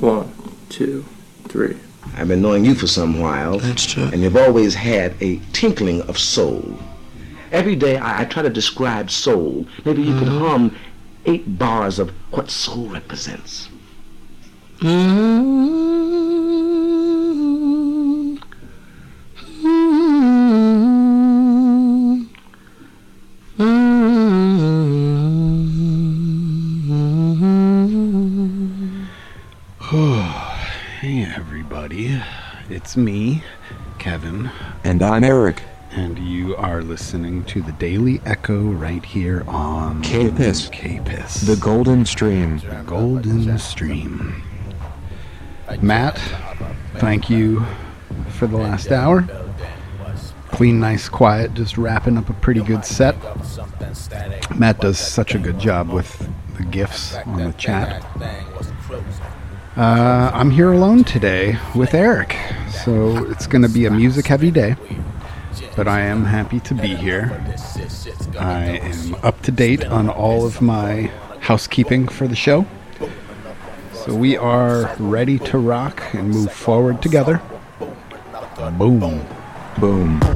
One, two, three. I've been knowing you for some while. That's true. And you've always had a tinkling of soul. Every day I, I try to describe soul. Maybe you could mm-hmm. hum eight bars of what soul represents. Hey, And I'm Eric. and you are listening to the Daily Echo right here on K-Piss. K-Piss. The Golden Stream. Golden Stream. Matt, thank you for the last hour. Clean, nice, quiet, just wrapping up a pretty good set. Matt does such a good job with the gifts on the chat. Uh, I'm here alone today with Eric, so it's going to be a music heavy day, but I am happy to be here. I am up to date on all of my housekeeping for the show. So we are ready to rock and move forward together. Boom. Boom.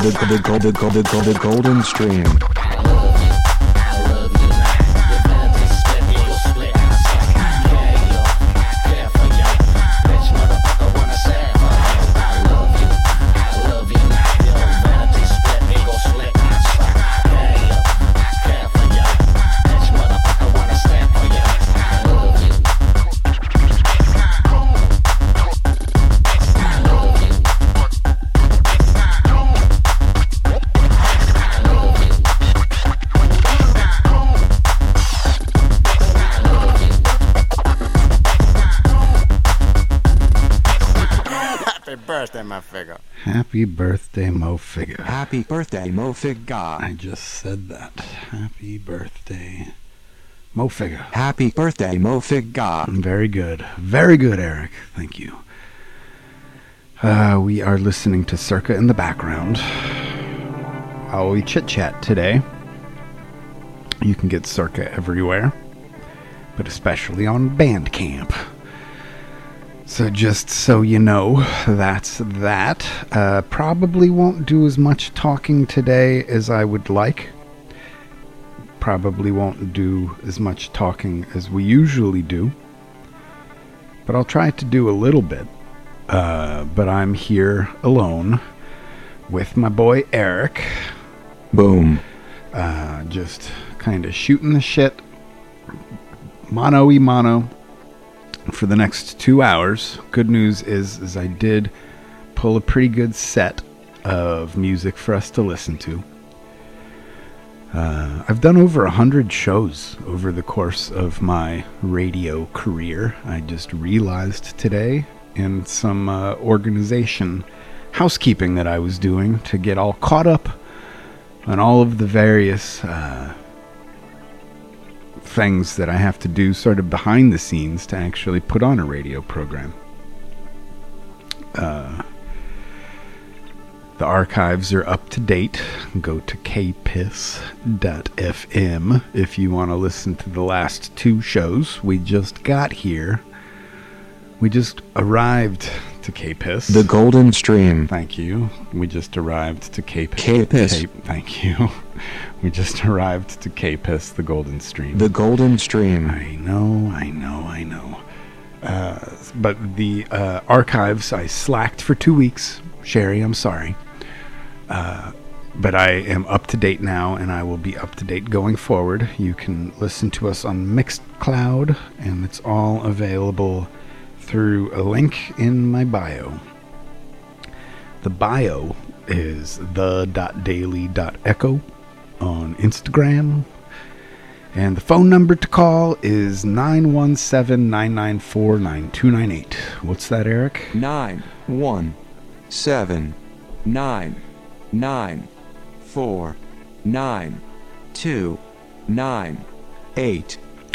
The, Golden Stream. Happy birthday, Mo Figga. Happy birthday, Mo Figga. I just said that. Happy birthday, Mo Figga. Happy birthday, Mo Figga. Very good. Very good, Eric. Thank you. Uh, we are listening to Cerca in the background while we chit chat today. You can get Cerca everywhere, but especially on Bandcamp. So, just so you know, that's that. Uh, probably won't do as much talking today as I would like. Probably won't do as much talking as we usually do but I'll try to do a little bit. Uh, but I'm here alone with my boy Eric, Boom. uh, just kind of shooting the shit, mono e mono, for the next two hours. Good news is, is I did pull a pretty good set of music for us to listen to. Uh, I've done over a hundred shows over the course of my radio career. I just realized today in some uh, organization housekeeping that I was doing to get all caught up on all of the various uh, things that I have to do sort of behind the scenes to actually put on a radio program. Uh, the archives are up to date. Go to kpiss.fm if you want to listen to the last two shows we just got here. We just arrived to kpiss. The Golden Stream. Thank you. We just arrived to Cape K-Piss. Cape- Thank you. We just arrived to Cape-Piss, the Golden Stream. The Golden Stream. I know, I know, I know. Uh, but the uh, archives, I slacked for two weeks. Sherry, I'm sorry. Uh, but I am up to date now, and I will be up to date going forward. You can listen to us on Mixed Cloud, and it's all available through a link in my bio. The bio is the.daily.echo on Instagram. And the phone number to call is 917 994 9298. What's that, Eric?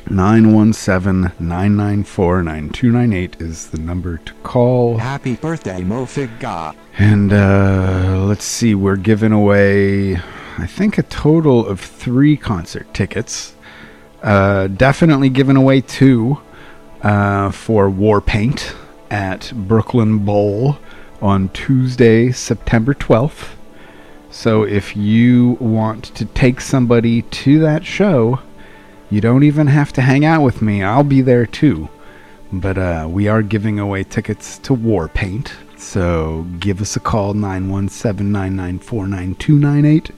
Nine, one, seven, nine, nine, four, nine, two, nine, eight. 917 994 9298 is the number to call. Happy birthday, Mo Figga. And uh, let's see, we're giving away, I think, a total of three concert tickets. Uh, definitely giving away two uh, for Warpaint at Brooklyn Bowl on Tuesday, September 12th. So if you want to take somebody to that show, you don't even have to hang out with me. I'll be there too. But uh, we are giving away tickets to Warpaint. So give us a call 917 994 9298.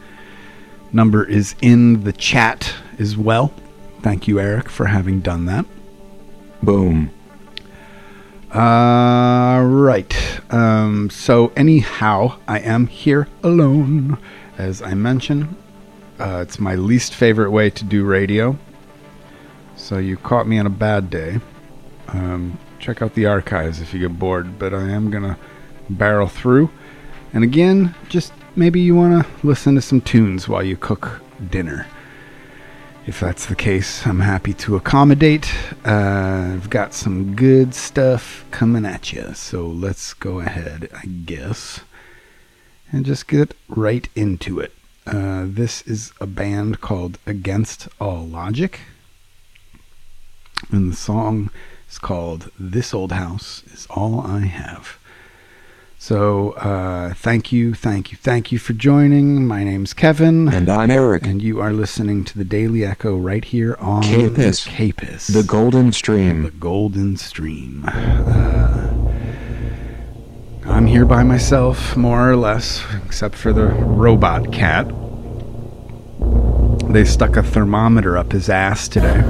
Number is in the chat as well. Thank you, Eric, for having done that. Boom. Uh, right. Um, so, anyhow, I am here alone. As I mentioned, uh, it's my least favorite way to do radio. So, you caught me on a bad day. Um, check out the archives if you get bored, but I am going to barrel through. And again, just maybe you want to listen to some tunes while you cook dinner. If that's the case, I'm happy to accommodate. Uh, I've got some good stuff coming at you, so let's go ahead, I guess, and just get right into it. Uh, this is a band called Against All Logic, and the song is called This Old House Is All I Have. So, uh, thank you, thank you, thank you for joining. My name's Kevin. And I'm Eric. And you are listening to the Daily Echo right here on K-Piss. K-Piss, The Golden Stream. the Golden Stream. Uh, I'm here by myself, more or less, except for the robot cat. They stuck a thermometer up his ass today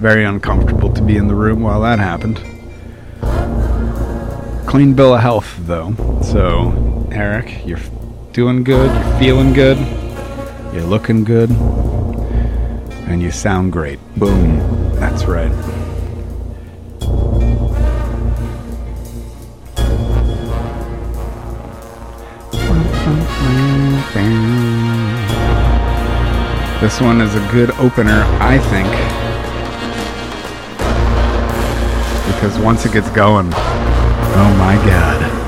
very uncomfortable to be in the room while that happened. Clean bill of health, though. So, Eric, you're doing good, you're feeling good, you're looking good, and you sound great. Boom. That's right. This one is a good opener, I think. Because once it gets going, oh my god.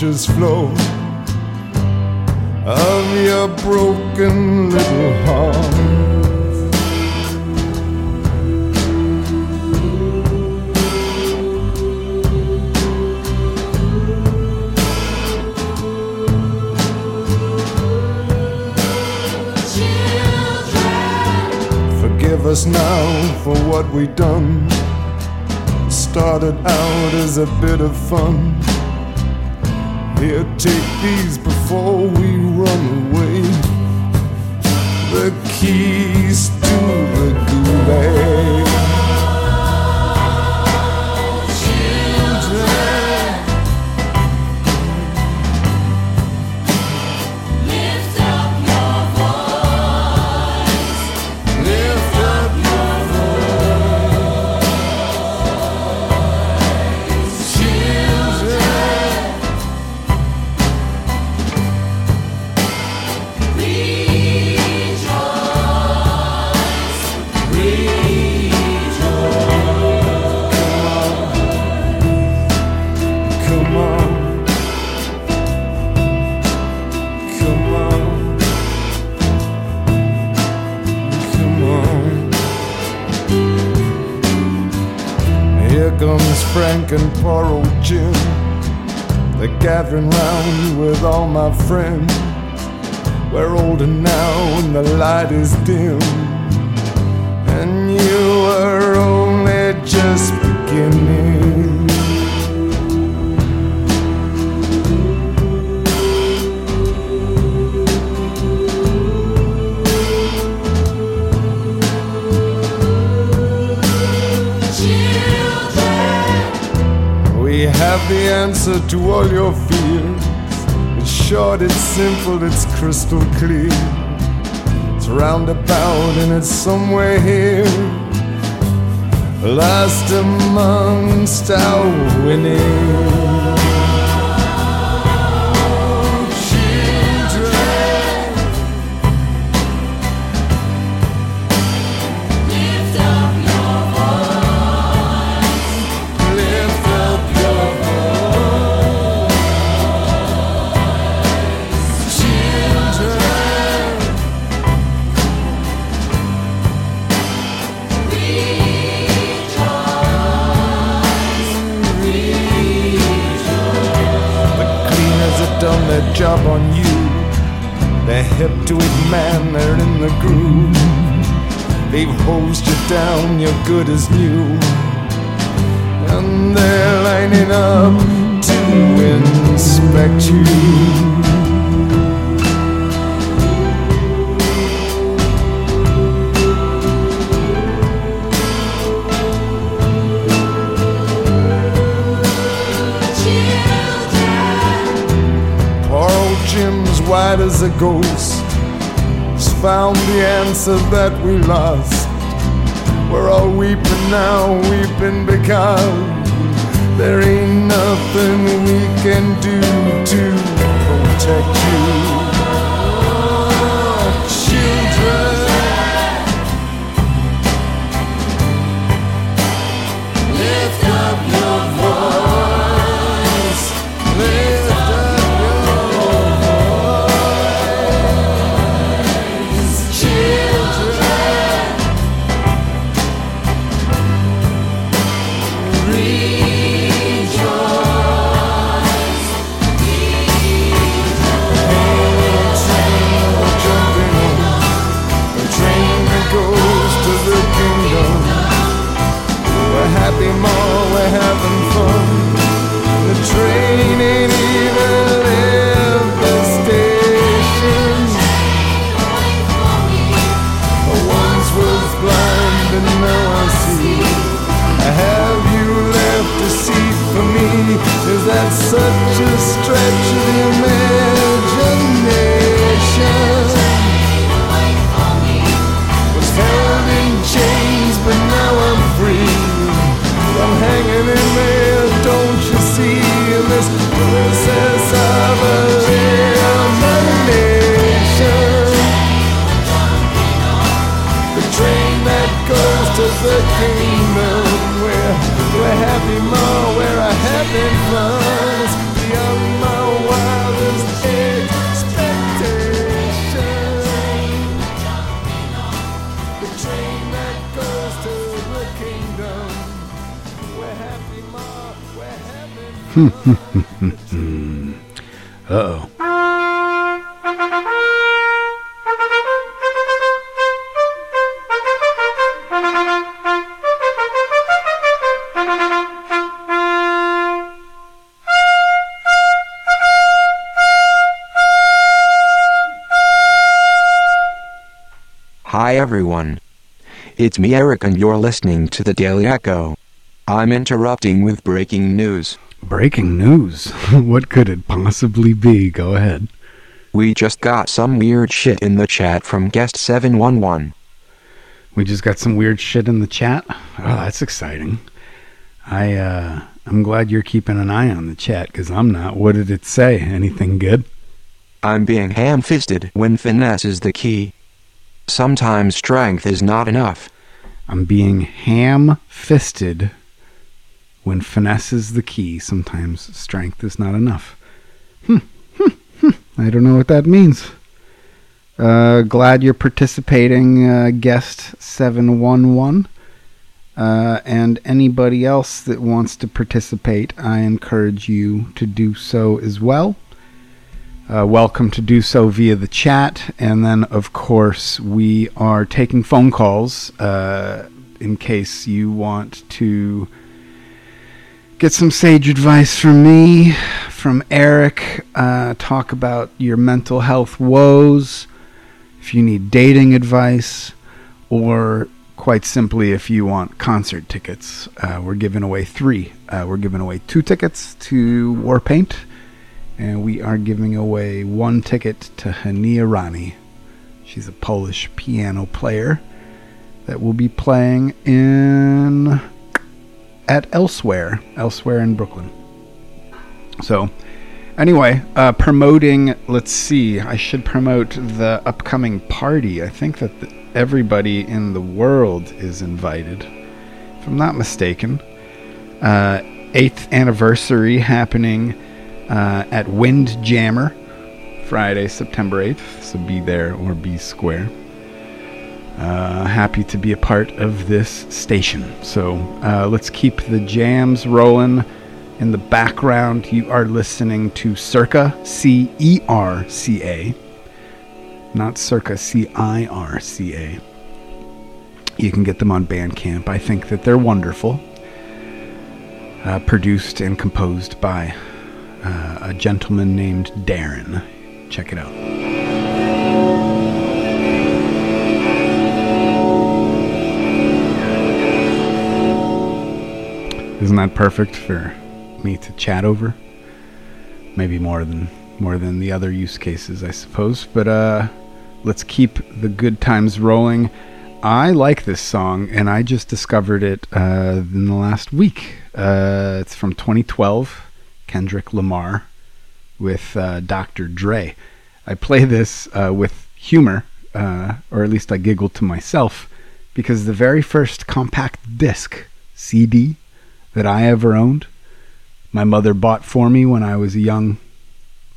Floor of your broken little heart. Forgive us now for what we've done. Started out as a bit of fun. Here, take these before we run away. The keys to the gulag. Crystal clear. It's roundabout and it's somewhere here. Last amongst our winning. Answer that we lost. We're all weeping now, weeping because there ain't nothing we can do to protect you. Uh oh. Hi everyone. It's me Eric and you're listening to the Daily Echo. I'm interrupting with breaking news. Breaking news. what could it possibly be? Go ahead. We just got some weird shit in the chat from guest 711. We just got some weird shit in the chat. Oh, that's exciting. I uh I'm glad you're keeping an eye on the chat cuz I'm not. What did it say? Anything good? I'm being ham-fisted when finesse is the key. Sometimes strength is not enough. I'm being ham-fisted when finesse is the key. Sometimes strength is not enough. Hmm. hmm, hmm. I don't know what that means. Uh, glad you're participating, uh, guest 711. Uh, and anybody else that wants to participate, I encourage you to do so as well. Uh, welcome to do so via the chat. And then, of course, we are taking phone calls uh, in case you want to get some sage advice from me, from Eric, uh, talk about your mental health woes, if you need dating advice, or quite simply if you want concert tickets. Uh, we're giving away three. Uh, we're giving away two tickets to Warpaint, and we are giving away one ticket to Hania Rani. She's a Polish piano player that will be playing in at Elsewhere, Elsewhere in Brooklyn. So, anyway, uh, promoting. Let's see. I should promote the upcoming party. I think that the, everybody in the world is invited, if I'm not mistaken. Uh, eighth anniversary happening uh, at Wind Jammer, Friday, September 8th. So be there or be square. Uh, happy to be a part of this station. So uh, let's keep the jams rolling. In the background, you are listening to Cerca C E R C A, not Circa C I R C A. You can get them on Bandcamp. I think that they're wonderful. Uh, produced and composed by uh, a gentleman named Darren. Check it out. Isn't that perfect for me to chat over? Maybe more than more than the other use cases, I suppose. But uh, let's keep the good times rolling. I like this song, and I just discovered it uh, in the last week. Uh, it's from 2012, Kendrick Lamar with uh, Dr. Dre. I play this uh, with humor, uh, or at least I giggle to myself, because the very first compact disc CD that I ever owned, my mother bought for me when I was a young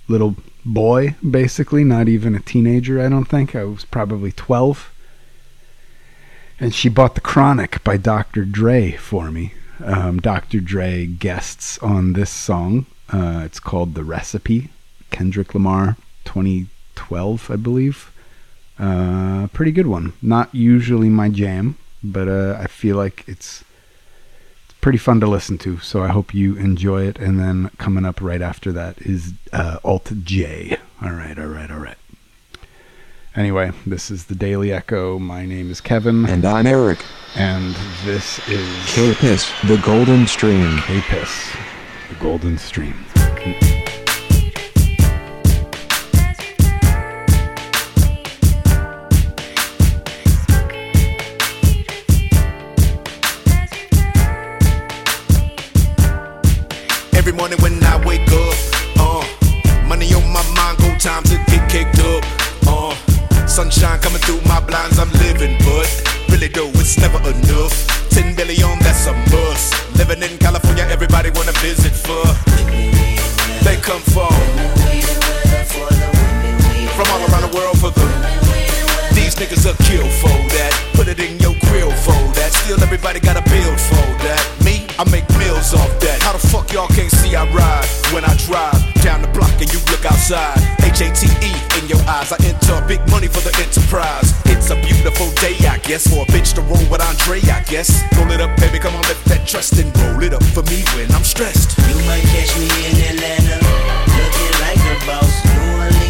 little boy, basically, not even a teenager, I don't think. I was probably 12. And she bought The Chronic by Dr. Dre for me. Um, Dr. Dre guests on this song. Uh, it's called The Recipe. Kendrick Lamar, 2012, I believe. Uh, pretty good one. Not usually my jam, but uh, I feel like it's pretty fun to listen to. So I hope you enjoy it. And then coming up right after that is uh, Alt J. All right, all right, all right. Anyway, this is the Daily Echo. My name is Kevin. And I'm Eric. And this is K-Piss, the Golden Stream. K-Piss, the Golden Stream. Sunshine coming through my blinds, I'm living, but really though it's never enough. Ten billion, that's a must. Living in California, everybody wanna visit for. They come from from all around the world for the. These niggas are kill for that. Put it in your grill for that. Still everybody gotta build for that. I make meals off that. How the fuck y'all can't see I ride when I drive down the block and you look outside? H A T E in your eyes. I enter big money for the enterprise. It's a beautiful day, I guess, for a bitch to roll with Andre, I guess. Roll it up, baby, come on, lift that trust and roll it up for me when I'm stressed. You might catch me in Atlanta, looking like a boss. New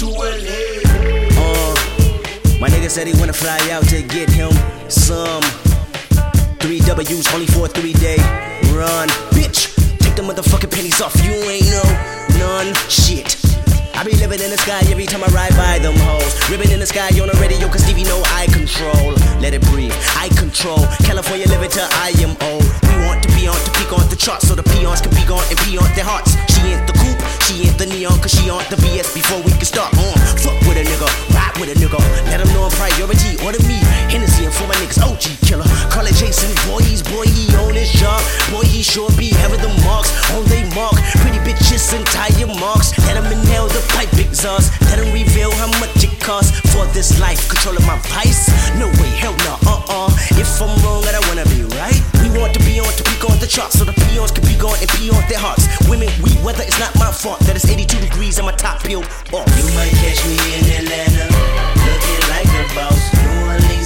to LA. Uh, my nigga said he wanna fly out to get him some three W's only for a three day run. Bitch, take the motherfucking pennies off. You ain't no none shit. I be living in the sky every time I ride by them hoes. Ribbon in the sky on the radio, cause Stevie know I control. Let it breathe, I control. California living till I am old. We want to be on to peak on the charts so the peons can be gone and pee on their hearts. She ain't the coupe, the neon, cause she on the BS before we can start on. Fuck with a nigga, ride with a nigga. Let him know I'm priority, order me. Hennessy and for my niggas, OG killer. Call it Jason, boy, he's boy, he on his job. Boy, he sure be having the marks on they mark. Pretty bitches and tire marks. Let him inhale the pipe exhaust. Let him reveal how much it costs for this life. Controlling my vice? No way, hell no, uh uh. If I'm wrong, I don't wanna be right. We want to be on to peak on the charts so the peons can be gone and pee on their hearts. Women, we weather it's not my fault that it's 82 degrees and my top peeled off. You might catch me in Atlanta, looking like a boss. New Orleans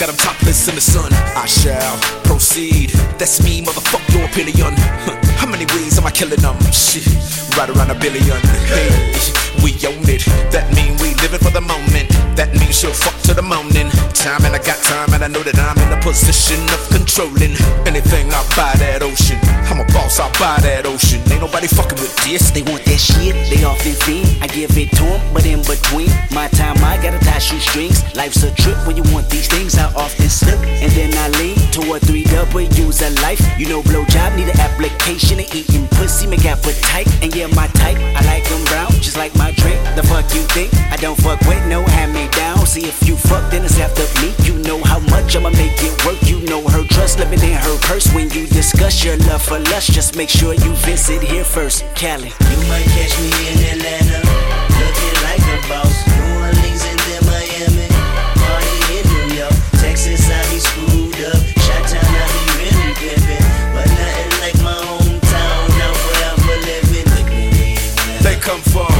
got them topless in the sun. I shall proceed. That's me, motherfuck your opinion. How many ways am I killing them? Shit, right around a billion. Hey, we own it. That mean we living for the moment. That means she'll fuck to the morning. Time and I got time and I know that I'm in a position of controlling anything out buy that ocean. I'm a boss out buy that ocean. Ain't nobody fucking with this. They want that shit, they often fiend. I give it to 'em, but in between my time, I gotta tie shoestrings. Life's a trip when you want these things. I often slip, and then I lean to a three W's of life. You know, blowjob need an application and eating pussy make appetite. And yeah, my type, I like them brown, just like my drink. The fuck you think? I don't fuck with no hand me down. See if you fuck, then it's after me. You know how much I'ma make it work. You know her trust living in her purse. When you discuss your love for lust, just make sure you visit here first. Cali. You might catch me in Atlanta, looking like a boss. New Orleans and then Miami, party in New York, Texas I be screwed up, Chi-Town I be really pimping, but nothing like my hometown. Now forever living. Look me in They come from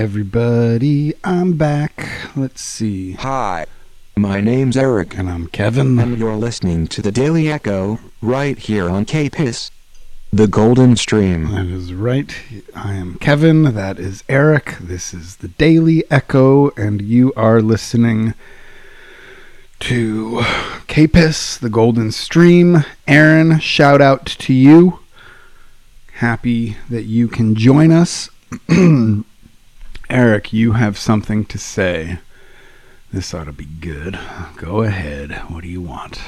everybody. I'm back. Let's see. Hi. My name's Eric. And I'm Kevin. And you're listening to the Daily Echo, right here on K-Piss. The Golden Stream. That is right. I am Kevin. That is Eric. This is the Daily Echo, and you are listening to K-Piss, the Golden Stream. Aaron, shout out to you. Happy that you can join us. Eric, you have something to say. This ought to be good. Go ahead. What do you want?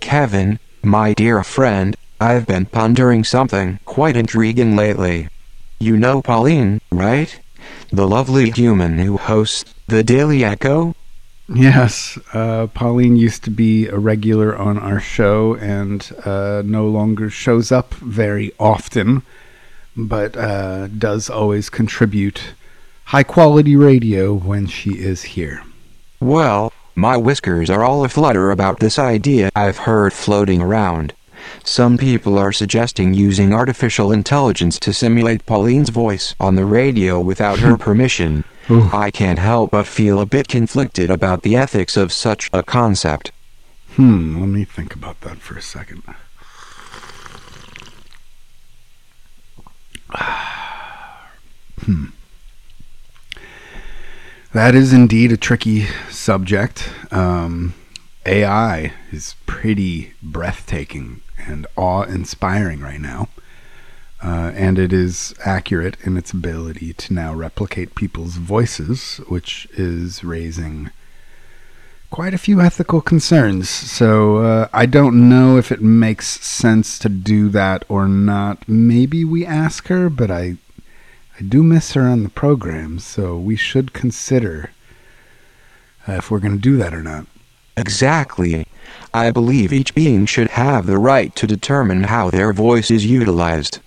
Kevin, my dear friend, I've been pondering something quite intriguing lately. You know Pauline, right? The lovely human who hosts the Daily Echo? Yes, uh, Pauline used to be a regular on our show and uh, no longer shows up very often, but uh, does always contribute high quality radio when she is here. Well, my whiskers are all aflutter about this idea I've heard floating around. Some people are suggesting using artificial intelligence to simulate Pauline's voice on the radio without her permission. Ooh. I can't help but feel a bit conflicted about the ethics of such a concept. Hmm, let me think about that for a second. hmm. That is indeed a tricky subject. Um, AI is pretty breathtaking and awe inspiring right now. Uh, and it is accurate in its ability to now replicate people's voices, which is raising quite a few ethical concerns. So uh, I don't know if it makes sense to do that or not. Maybe we ask her, but I I do miss her on the program, so we should consider uh, if we're going to do that or not. Exactly. I believe each being should have the right to determine how their voice is utilized.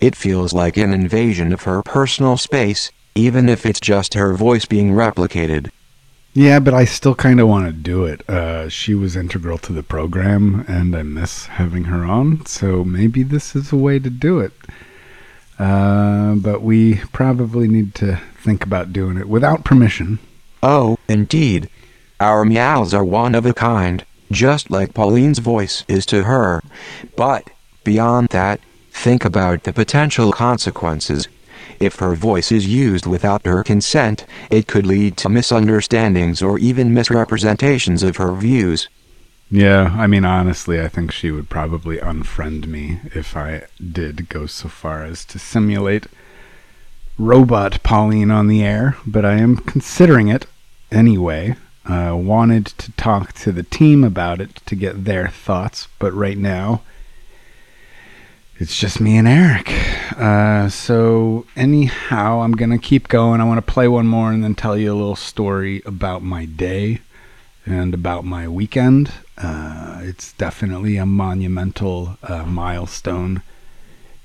It feels like an invasion of her personal space, even if it's just her voice being replicated. Yeah, but I still kind of want to do it. Uh, she was integral to the program, and I miss having her on, so maybe this is a way to do it. Uh, but we probably need to think about doing it without permission. Oh, indeed. Our meows are one of a kind, just like Pauline's voice is to her. But, beyond that, think about the potential consequences. If her voice is used without her consent, it could lead to misunderstandings or even misrepresentations of her views. Yeah, I mean, honestly, I think she would probably unfriend me if I did go so far as to simulate robot Pauline on the air, but I am considering it anyway. Uh, wanted to talk to the team about it to get their thoughts, but right now it's just me and Eric. Uh, so, anyhow, I'm going to keep going. I want to play one more and then tell you a little story about my day and about my weekend. Uh, it's definitely a monumental uh, milestone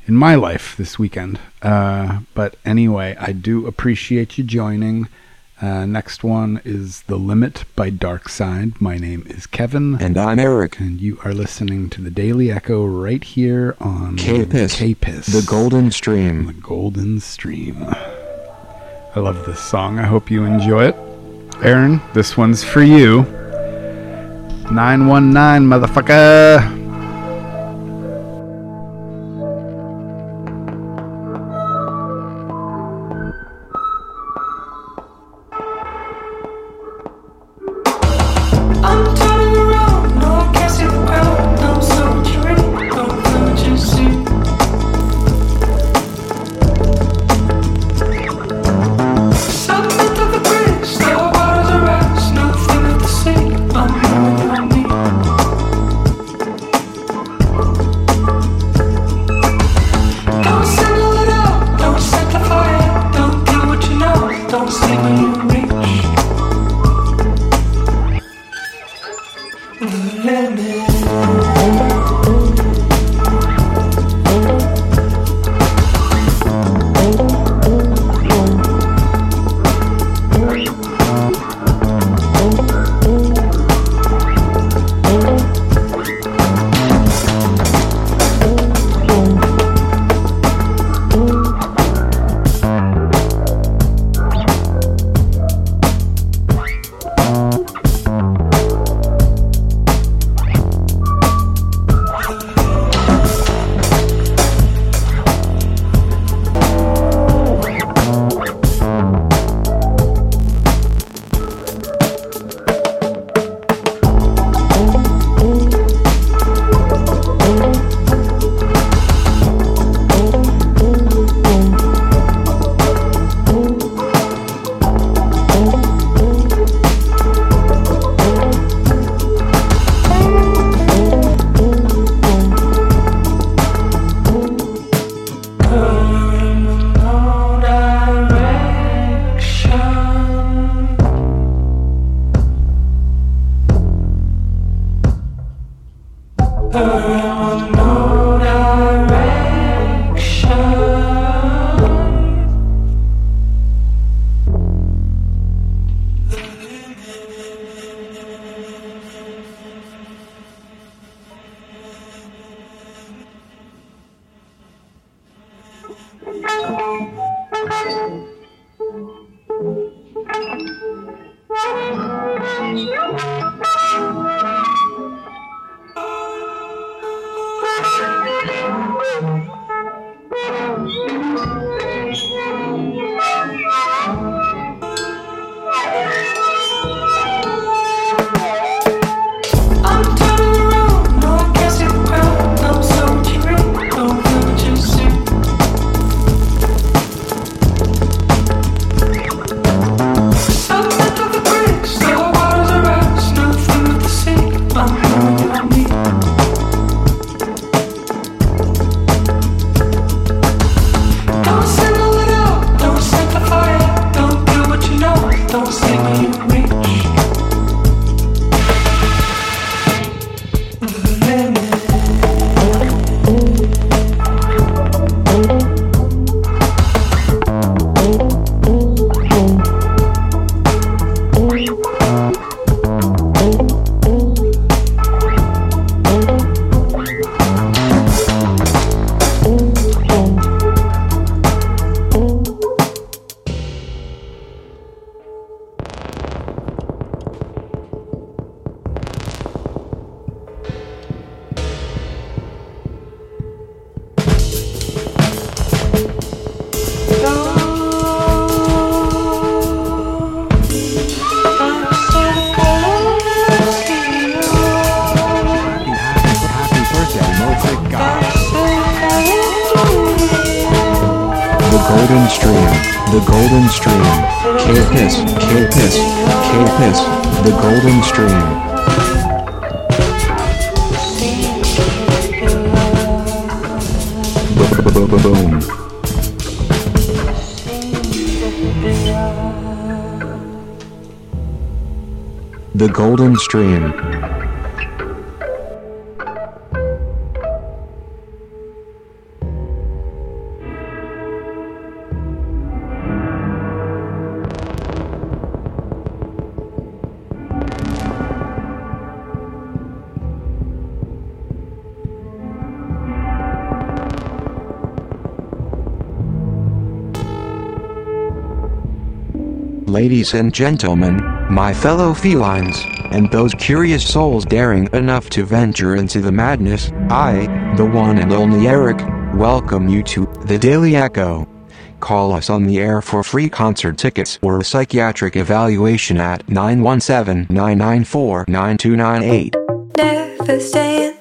in my life this weekend. Uh, but anyway, I do appreciate you joining. Uh, next one is The Limit by Dark Side. My name is Kevin. And I'm Eric. And you are listening to the Daily Echo right here on K-Piss. K-Piss. The Golden Stream. The Golden Stream. I love this song. I hope you enjoy it. Aaron, this one's for you. 919, motherfucker. Golden Stream. K-Piss, K-Piss, K-Piss, The Golden Stream. Boom. The Golden Stream. ladies and gentlemen, my fellow felines, and those curious souls daring enough to venture into the madness, I, the one and only Eric, welcome you to The Daily Echo. Call us on the air for free concert tickets or a psychiatric evaluation at 917 994 9298. Never staying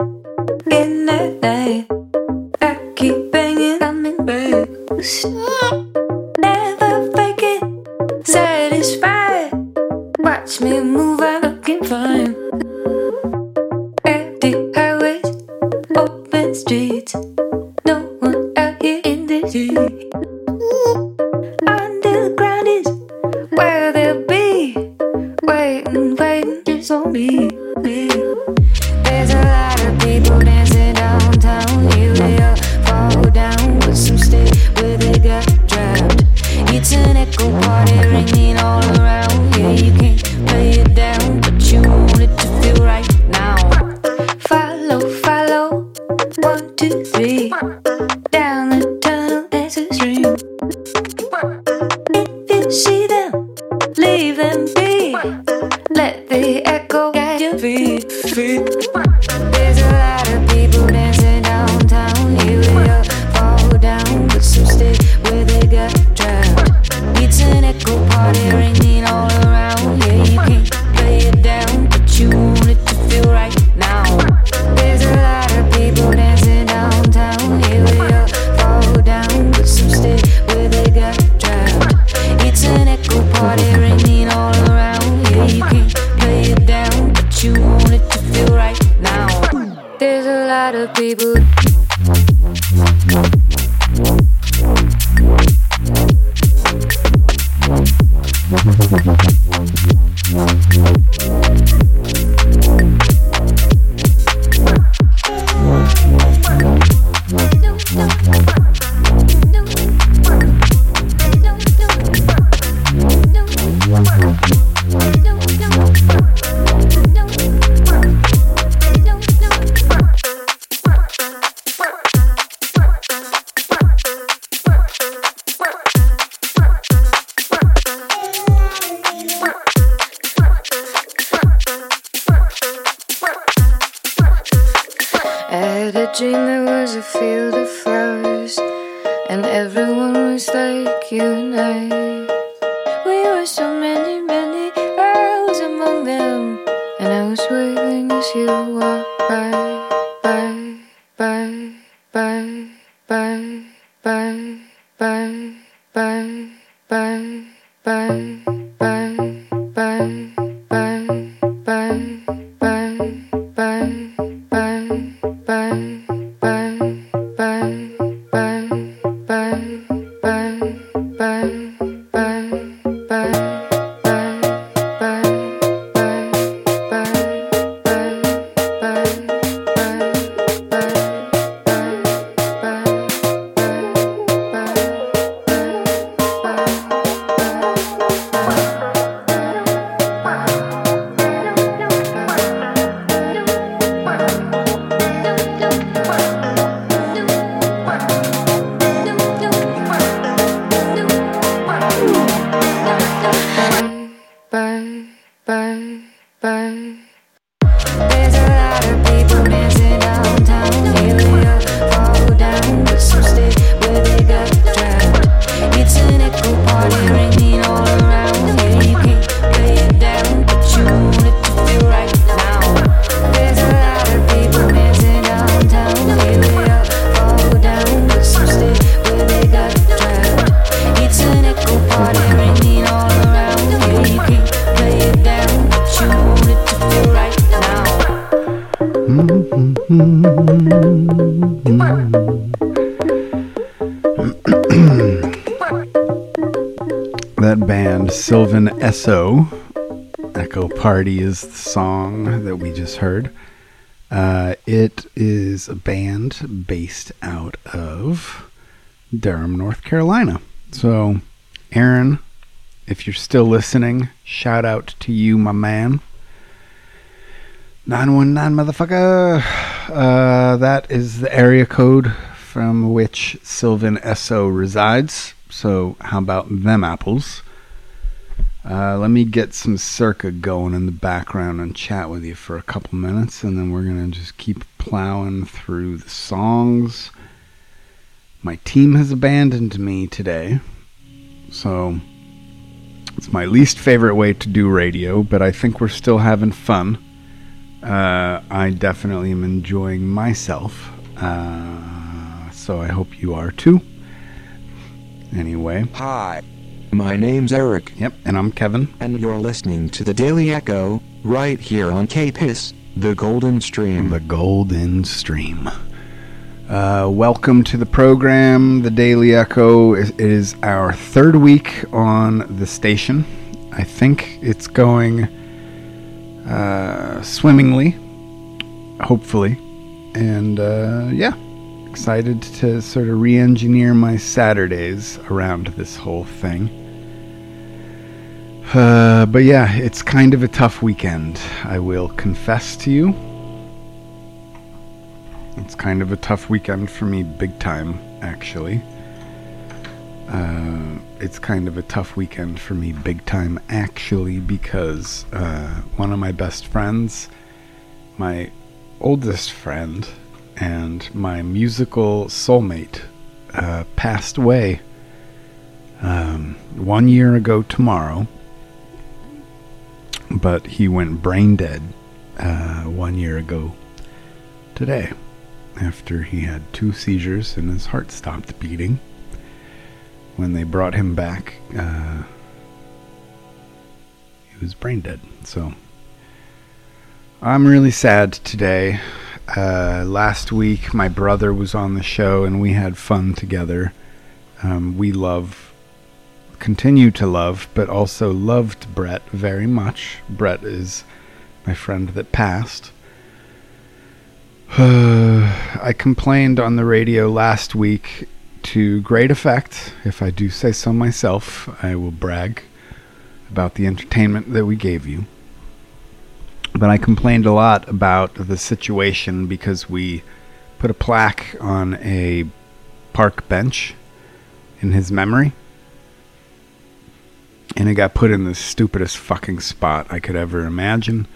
and everyone was like you Sylvan Esso, Echo Party is the song that we just heard. Uh, it is a band based out of Durham, North Carolina. So, Aaron, if you're still listening, shout out to you, my man. 919 motherfucker. Uh, that is the area code from which Sylvan Esso resides. So, how about them apples? Uh, let me get some Cerca going in the background and chat with you for a couple minutes, and then we're going to just keep plowing through the songs. My team has abandoned me today, so it's my least favorite way to do radio, but I think we're still having fun. Uh, I definitely am enjoying myself, uh, so I hope you are too. Anyway. Hi. My name's Eric. Yep, and I'm Kevin. And you're listening to the Daily Echo, right here on K-Piss, the Golden Stream. The Golden Stream. Uh, welcome to the program, the Daily Echo. It is our third week on the station. I think it's going uh, swimmingly, hopefully. And uh, yeah, excited to sort of re engineer my Saturdays around this whole thing. Uh, but yeah, it's kind of a tough weekend, I will confess to you. It's kind of a tough weekend for me, big time, actually. Uh, it's kind of a tough weekend for me, big time, actually, because uh, one of my best friends, my oldest friend, and my musical soulmate uh, passed away um, one year ago tomorrow. But he went brain dead uh, one year ago today after he had two seizures and his heart stopped beating. When they brought him back, uh, he was brain dead. So I'm really sad today. Uh, last week, my brother was on the show and we had fun together. Um, we love, continue to love, but also loved Brett very much. Brett is my friend that passed. I complained on the radio last week to great effect. If I do say so myself, I will brag about the entertainment that we gave you. But I complained a lot about the situation because we put a plaque on a park bench in his memory. And it got put in the stupidest fucking spot I could ever imagine.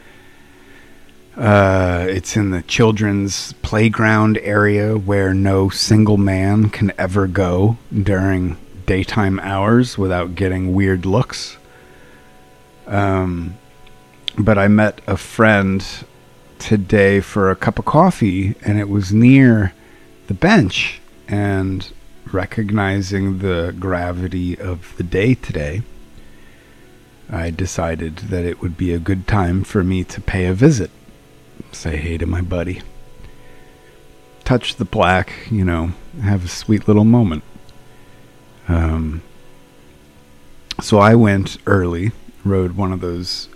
Uh, it's in the children's playground area where no single man can ever go during daytime hours without getting weird looks. Um, but I met a friend today for a cup of coffee, and it was near the bench. And recognizing the gravity of the day today, I decided that it would be a good time for me to pay a visit, say hey to my buddy, touch the plaque, you know, have a sweet little moment. Um, so I went early, rode one of those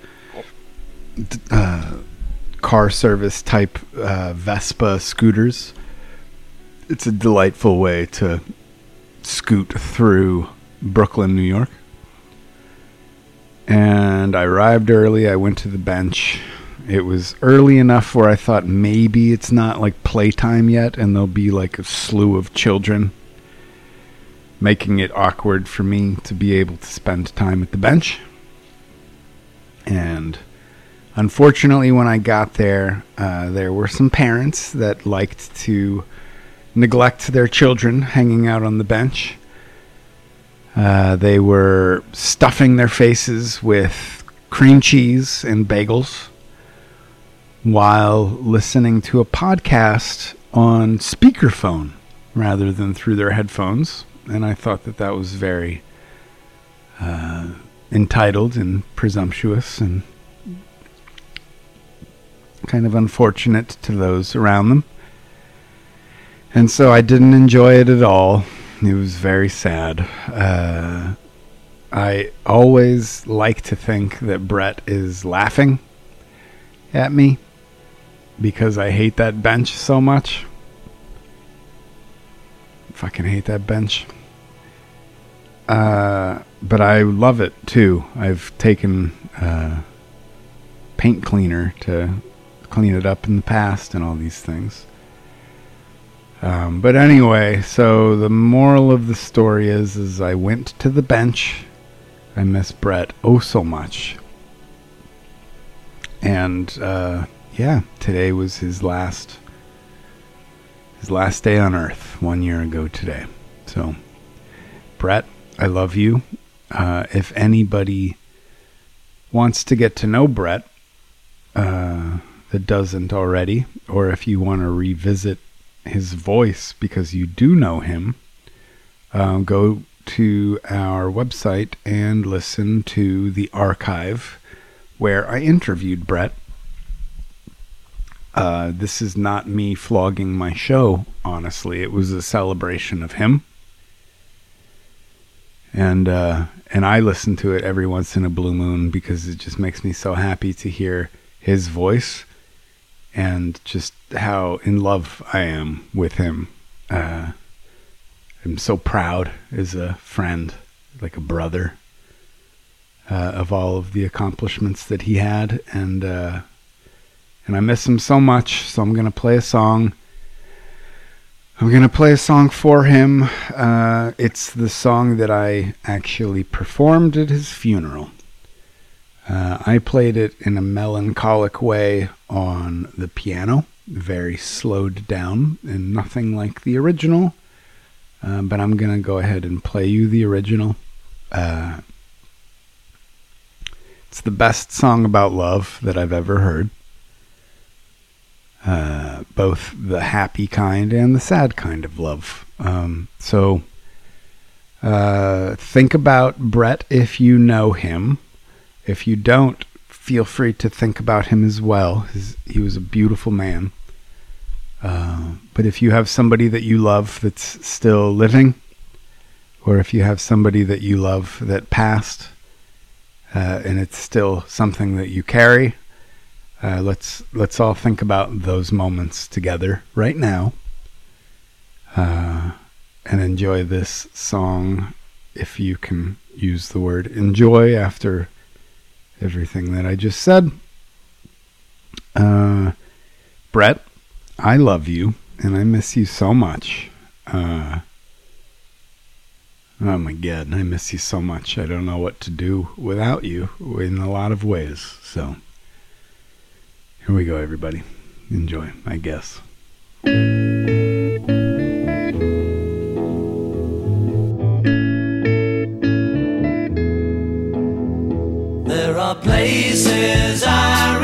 uh, car service type uh, Vespa scooters. It's a delightful way to scoot through Brooklyn, New York. And I arrived early. I went to the bench. It was early enough where I thought maybe it's not like playtime yet, and there'll be like a slew of children, making it awkward for me to be able to spend time at the bench. And unfortunately, when I got there, uh, there were some parents that liked to neglect their children hanging out on the bench. Uh, they were stuffing their faces with cream cheese and bagels while listening to a podcast on speakerphone rather than through their headphones. And I thought that that was very uh, entitled and presumptuous and kind of unfortunate to those around them. And so I didn't enjoy it at all. It was very sad. Uh, I always like to think that Brett is laughing at me because I hate that bench so much. Fucking hate that bench. Uh, but I love it too. I've taken uh, paint cleaner to clean it up in the past and all these things. Um, but anyway, so the moral of the story is, is I went to the bench. I miss Brett oh so much. And uh, yeah, today was his last his last day on Earth one year ago today. So, Brett, I love you. Uh, if anybody wants to get to know Brett uh, that doesn't already, or if you want to revisit his voice because you do know him, um, go to our website and listen to the archive where I interviewed Brett. Uh, this is not me flogging my show, honestly. It was a celebration of him. And uh, and I listen to it every once in a blue moon because it just makes me so happy to hear his voice and just how in love I am with him. Uh, I'm so proud as a friend, like a brother, uh, of all of the accomplishments that he had, and uh, and I miss him so much. So I'm gonna play a song. I'm gonna play a song for him. Uh, it's the song that I actually performed at his funeral. Uh, I played it in a melancholic way on the piano, very slowed down and nothing like the original. Uh, but I'm going to go ahead and play you the original. Uh, it's the best song about love that I've ever heard. Uh, both the happy kind and the sad kind of love. Um, so uh, think about Brett if you know him. If you don't, feel free to think about him as well. His, he was a beautiful man. Uh, but if you have somebody that you love that's still living, or if you have somebody that you love that passed, uh, and it's still something that you carry, uh, let's let's all think about those moments together right now, uh, and enjoy this song, if you can use the word enjoy after everything that I just said. Uh, Brett, I love you and I miss you so much. Uh, oh my God, I miss you so much. I don't know what to do without you in a lot of ways. So Here we go, everybody. Enjoy, I guess. Places I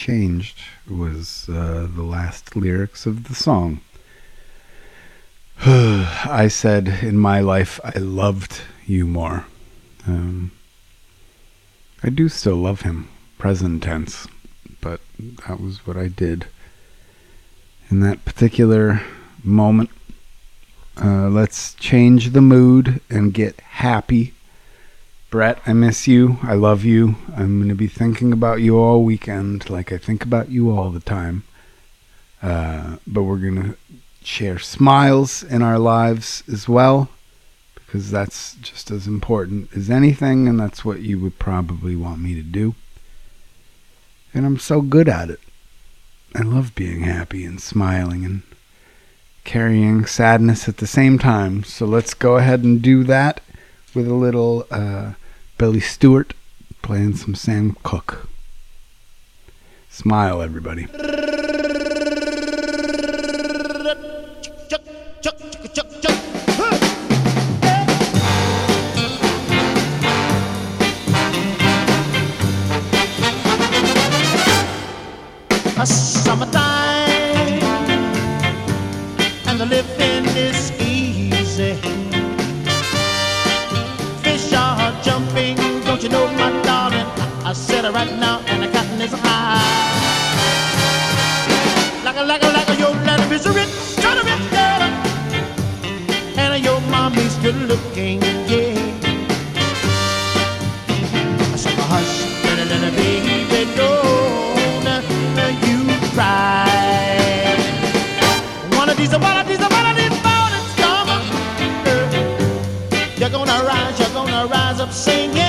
Changed was uh, the last lyrics of the song. I said, in my life, I loved you more. Um, I do still love him, present tense, but that was what I did in that particular moment. Uh, let's change the mood and get happy. Brett, I miss you. I love you. I'm going to be thinking about you all weekend, like I think about you all the time. Uh, but we're going to share smiles in our lives as well, because that's just as important as anything, and that's what you would probably want me to do. And I'm so good at it. I love being happy and smiling and carrying sadness at the same time. So let's go ahead and do that with a little uh, Billy Stewart playing some Sam Cooke. Smile, everybody. I said it right now, and the cotton is high. Like a, like a, like a, your daddy is a rich, kind of rich girl, and your mommy's good looking, yeah. So hush, little, little baby, don't uh, you cry. One of these, one of these, one of these mornings come. uh, You're gonna rise, you're gonna rise up singing.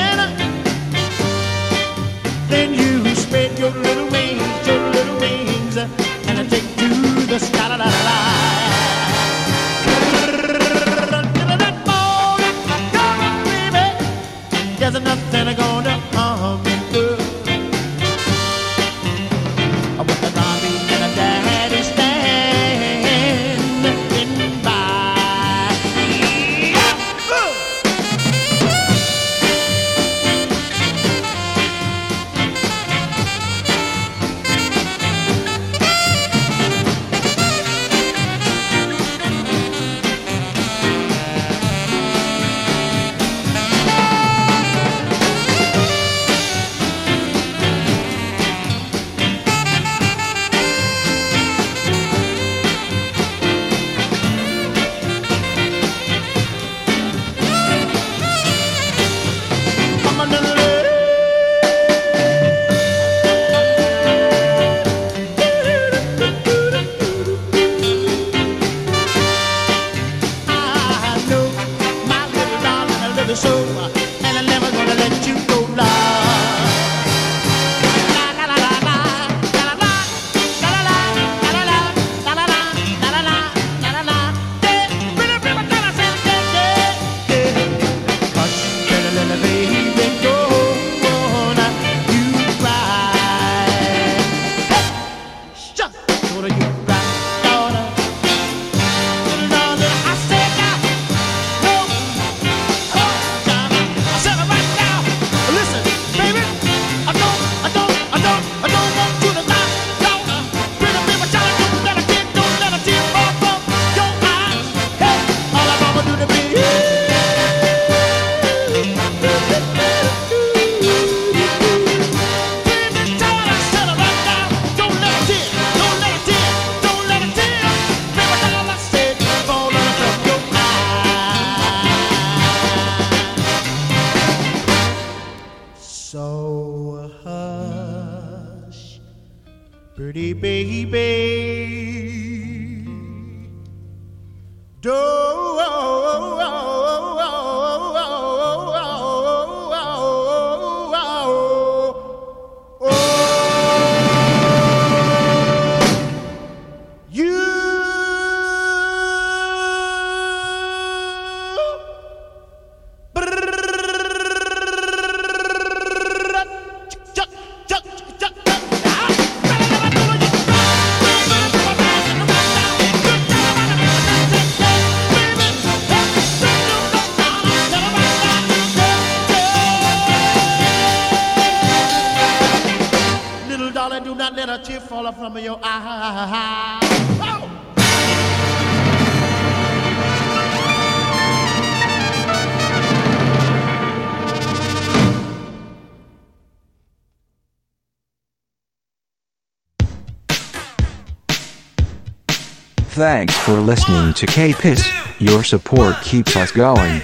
Thanks for listening to K-Piss. Your support keeps us going.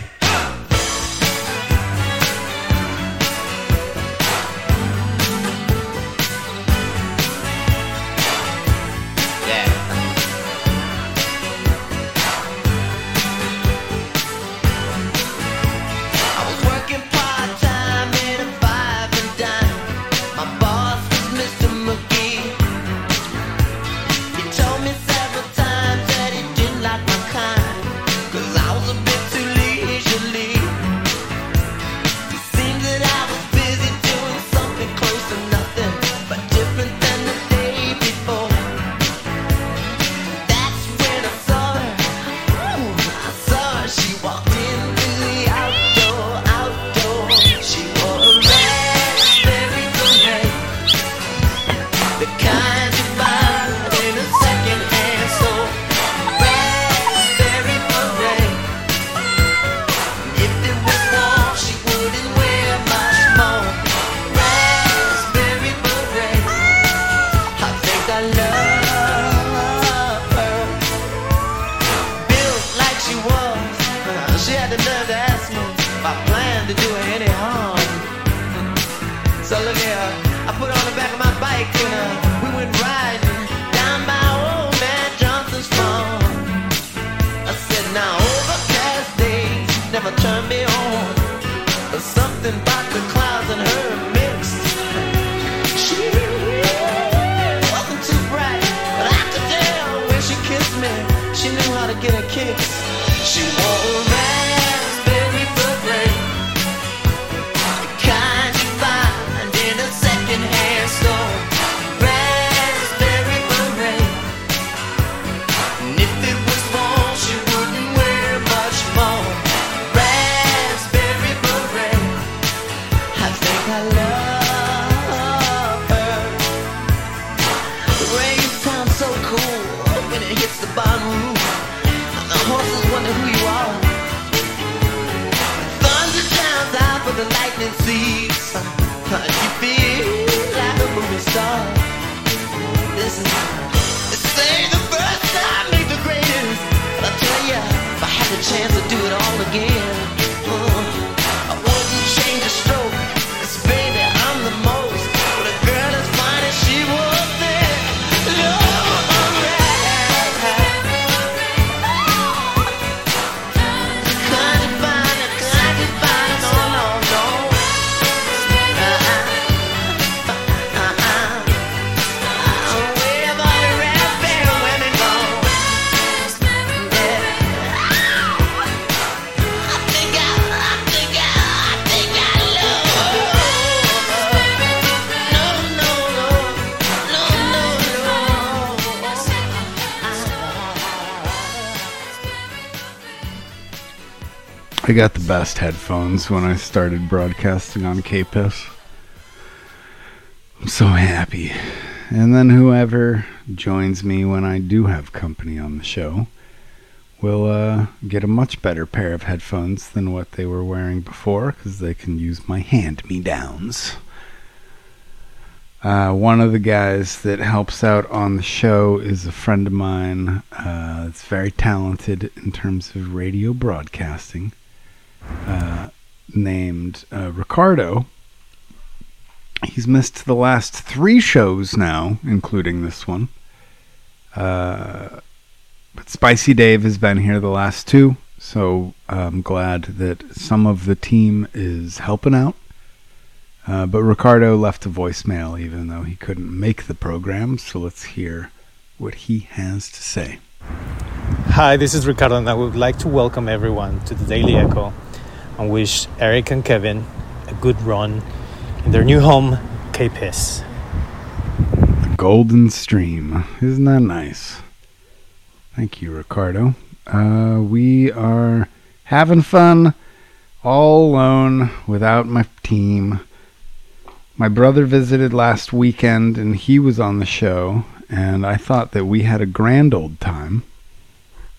I got the best headphones when I started broadcasting on K-Piss. I'm so happy. And then whoever joins me when I do have company on the show will uh, get a much better pair of headphones than what they were wearing before because they can use my hand me downs. Uh, one of the guys that helps out on the show is a friend of mine uh, that's very talented in terms of radio broadcasting, named uh, Ricardo. He's missed the last three shows now, including this one. Uh, but Spicy Dave has been here the last two, so I'm glad that some of the team is helping out. Uh, but Ricardo left a voicemail even though he couldn't make the program, so let's hear what he has to say. Hi, this is Ricardo, and I would like to welcome everyone to the Daily Echo and wish Eric and Kevin a good run in their new home, K-Piss. The Golden Stream. Isn't that nice? Thank you, Ricardo. Uh, we are having fun all alone without my team. My brother visited last weekend and he was on the show, and I thought that we had a grand old time.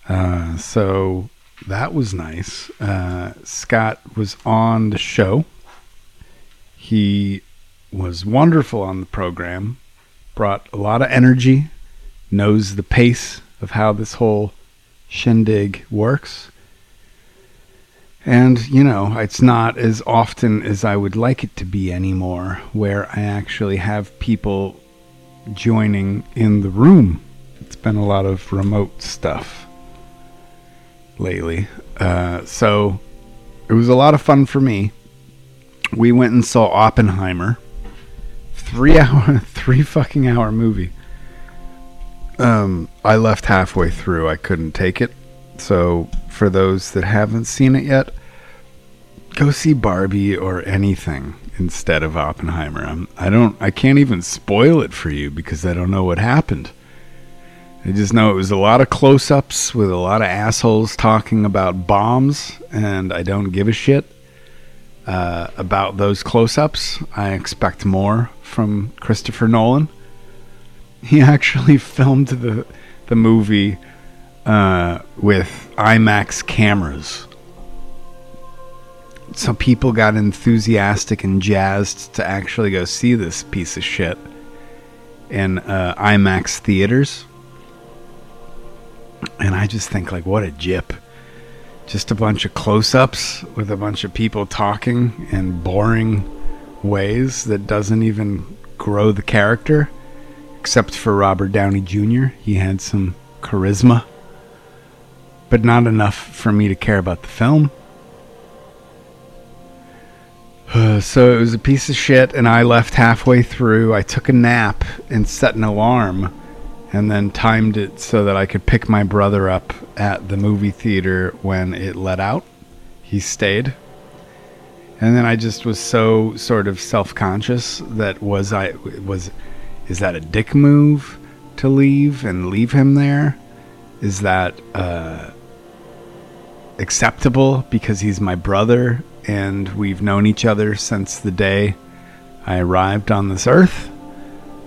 Uh, so that was nice. Uh, Scott was on the show. He was wonderful on the program, brought a lot of energy, knows the pace of how this whole shindig works. And, you know, it's not as often as I would like it to be anymore, where I actually have people joining in the room. It's been a lot of remote stuff lately. Uh, so it was a lot of fun for me. We went and saw Oppenheimer. Three hour, three fucking hour movie. Um, I left halfway through. I couldn't take it. So for those that haven't seen it yet, go see Barbie or anything instead of Oppenheimer. I'm, I don't. I can't even spoil it for you because I don't know what happened. I just know it was a lot of close-ups with a lot of assholes talking about bombs, and I don't give a shit uh, about those close-ups. I expect more from Christopher Nolan. He actually filmed the the movie uh, with IMAX cameras. So people got enthusiastic and jazzed to actually go see this piece of shit in uh, IMAX theaters. And I just think, like, what a jip. Just a bunch of close ups with a bunch of people talking in boring ways that doesn't even grow the character. Except for Robert Downey Jr., he had some charisma, but not enough for me to care about the film. So it was a piece of shit, and I left halfway through. I took a nap and set an alarm, and then timed it so that I could pick my brother up at the movie theater when it let out. He stayed. And then I just was so sort of self-conscious that was I was is that a dick move to leave and leave him there? Is that uh, acceptable because he's my brother and we've known each other since the day I arrived on this earth?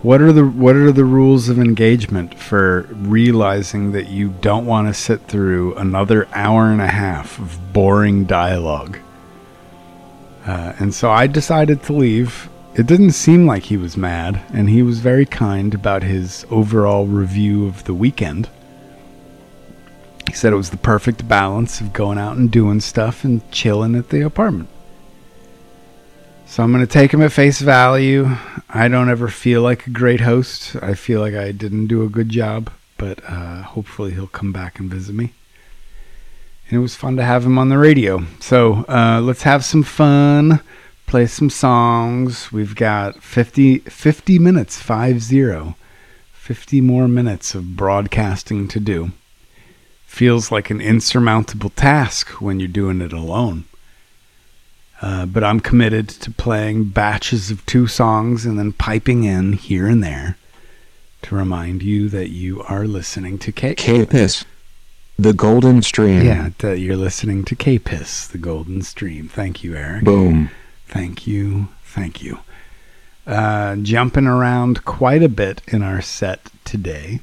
What are the what are the rules of engagement for realizing that you don't want to sit through another hour and a half of boring dialogue? Uh, and so I decided to leave. It didn't seem like he was mad, and he was very kind about his overall review of the weekend. He said it was the perfect balance of going out and doing stuff and chilling at the apartment. So I'm going to take him at face value. I don't ever feel like a great host. I feel like I didn't do a good job, but uh, hopefully he'll come back and visit me. And it was fun to have him on the radio. So uh, let's have some fun, play some songs. We've got 50, 50 minutes, 5 0. 50 more minutes of broadcasting to do. Feels like an insurmountable task when you're doing it alone. Uh, but I'm committed to playing batches of two songs and then piping in here and there to remind you that you are listening to K. K-Piss. The Golden Stream. Yeah, that you're listening to K-Piss, the Golden Stream. Thank you, Eric. Boom. Thank you. Thank you. Uh, jumping around quite a bit in our set today.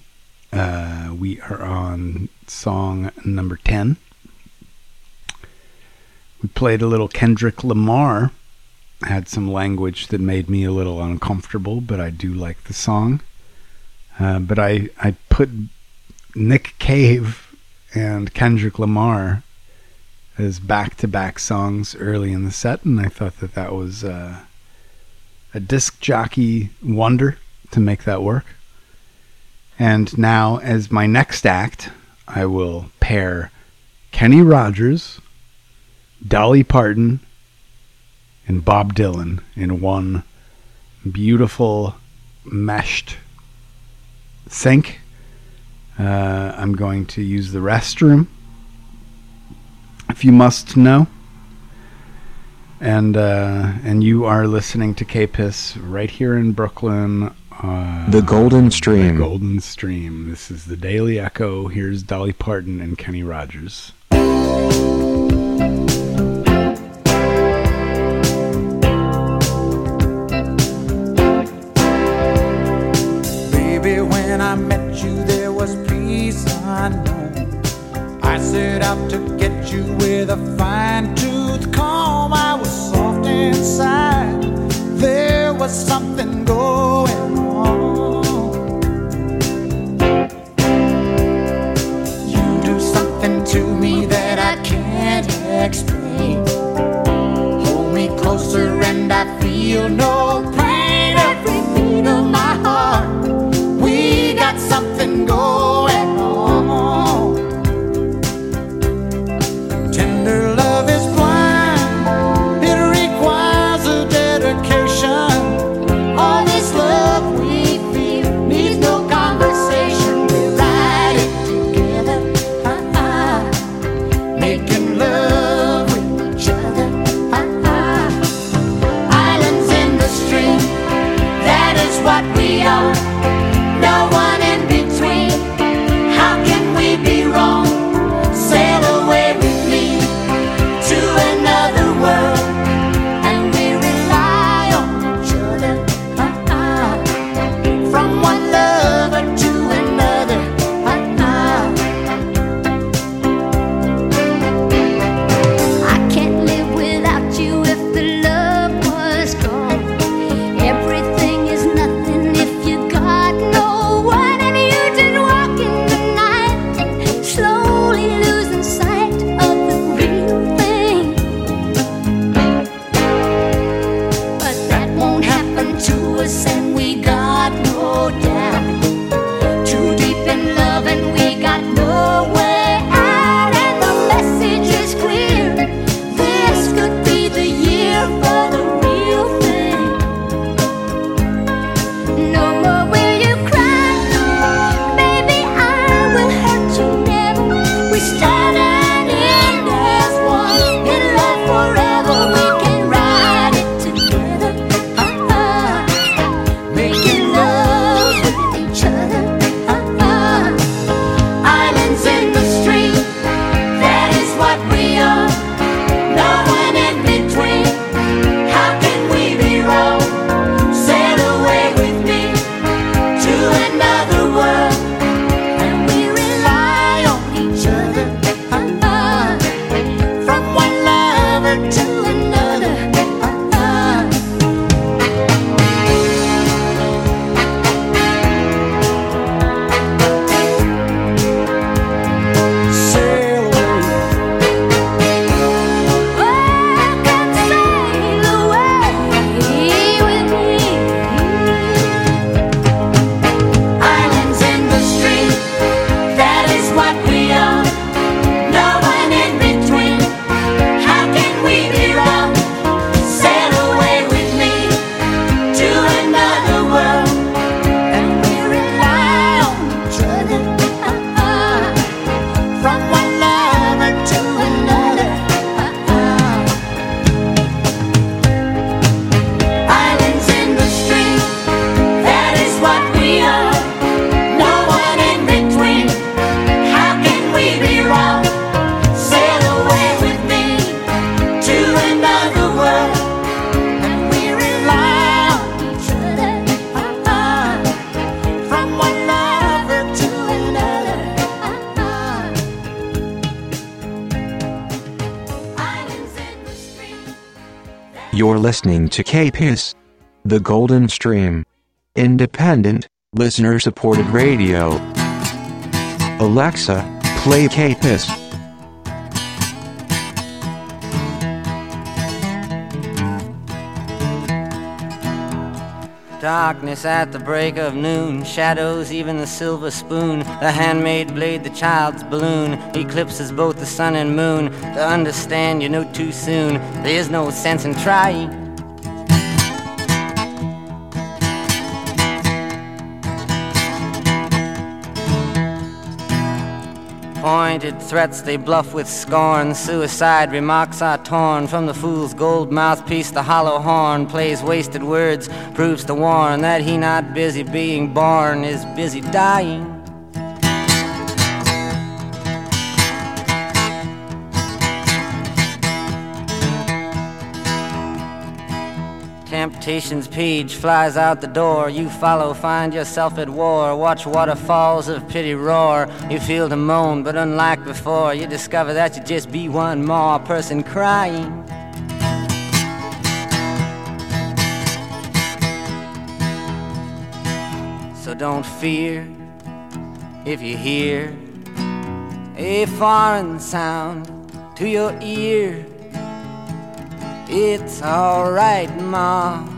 Uh, we are on song number 10. We played a little Kendrick Lamar. Had some language that made me a little uncomfortable, but I do like the song. Uh, but I, I put Nick Cave and Kendrick Lamar as back to back songs early in the set, and I thought that that was uh, a disc jockey wonder to make that work. And now, as my next act, I will pair Kenny Rogers, Dolly Parton, and Bob Dylan in one beautiful meshed sink. Uh, I'm going to use the restroom, if you must know. And uh, and you are listening to K-Piss right here in Brooklyn. Uh, The Golden Stream. The Golden Stream. This is the Daily Echo. Here's Dolly Parton and Kenny Rogers. I met you, there was peace unknown. I set out to get you with a fine tooth comb. I was soft inside, there was something going on. You do something to me that I can't explain. Hold me closer, and I feel no pain. got something going on. listening to K-Piss, The Golden Stream, independent, listener supported radio. Alexa, play K-Piss. Darkness at the break of noon, shadows, even the silver spoon, the handmade blade, the child's balloon, eclipses both the sun and moon. To understand, you know too soon, there is no sense in trying. pointed threats they bluff with scorn. Suicide remarks are torn from the fool's gold mouthpiece. The hollow horn plays wasted words, proves to warn that he not busy being born is busy dying. Invitations page flies out the door. You follow, find yourself at war. Watch waterfalls of pity roar. You feel the moan, but unlike before, you discover that you just be one more person crying. So don't fear if you hear a foreign sound to your ear. It's alright, Ma.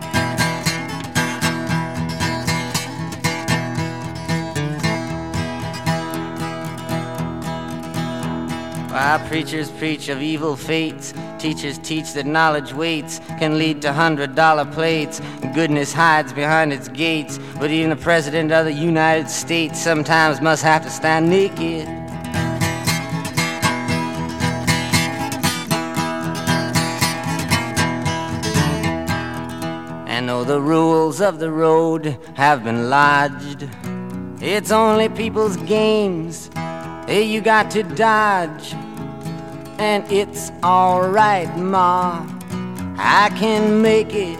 While preachers preach of evil fates, teachers teach that knowledge waits can lead to hundred dollar plates. Goodness hides behind its gates, but even the president of the United States sometimes must have to stand naked. And though the rules of the road have been lodged, it's only people's games. Hey, you got to dodge and it's alright, Ma. I can make it.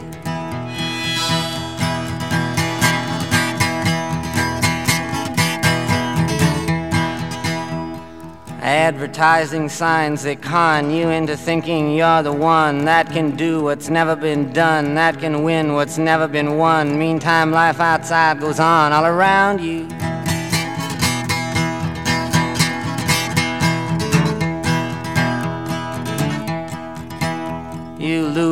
Advertising signs that con you into thinking you're the one that can do what's never been done, that can win what's never been won. Meantime, life outside goes on all around you.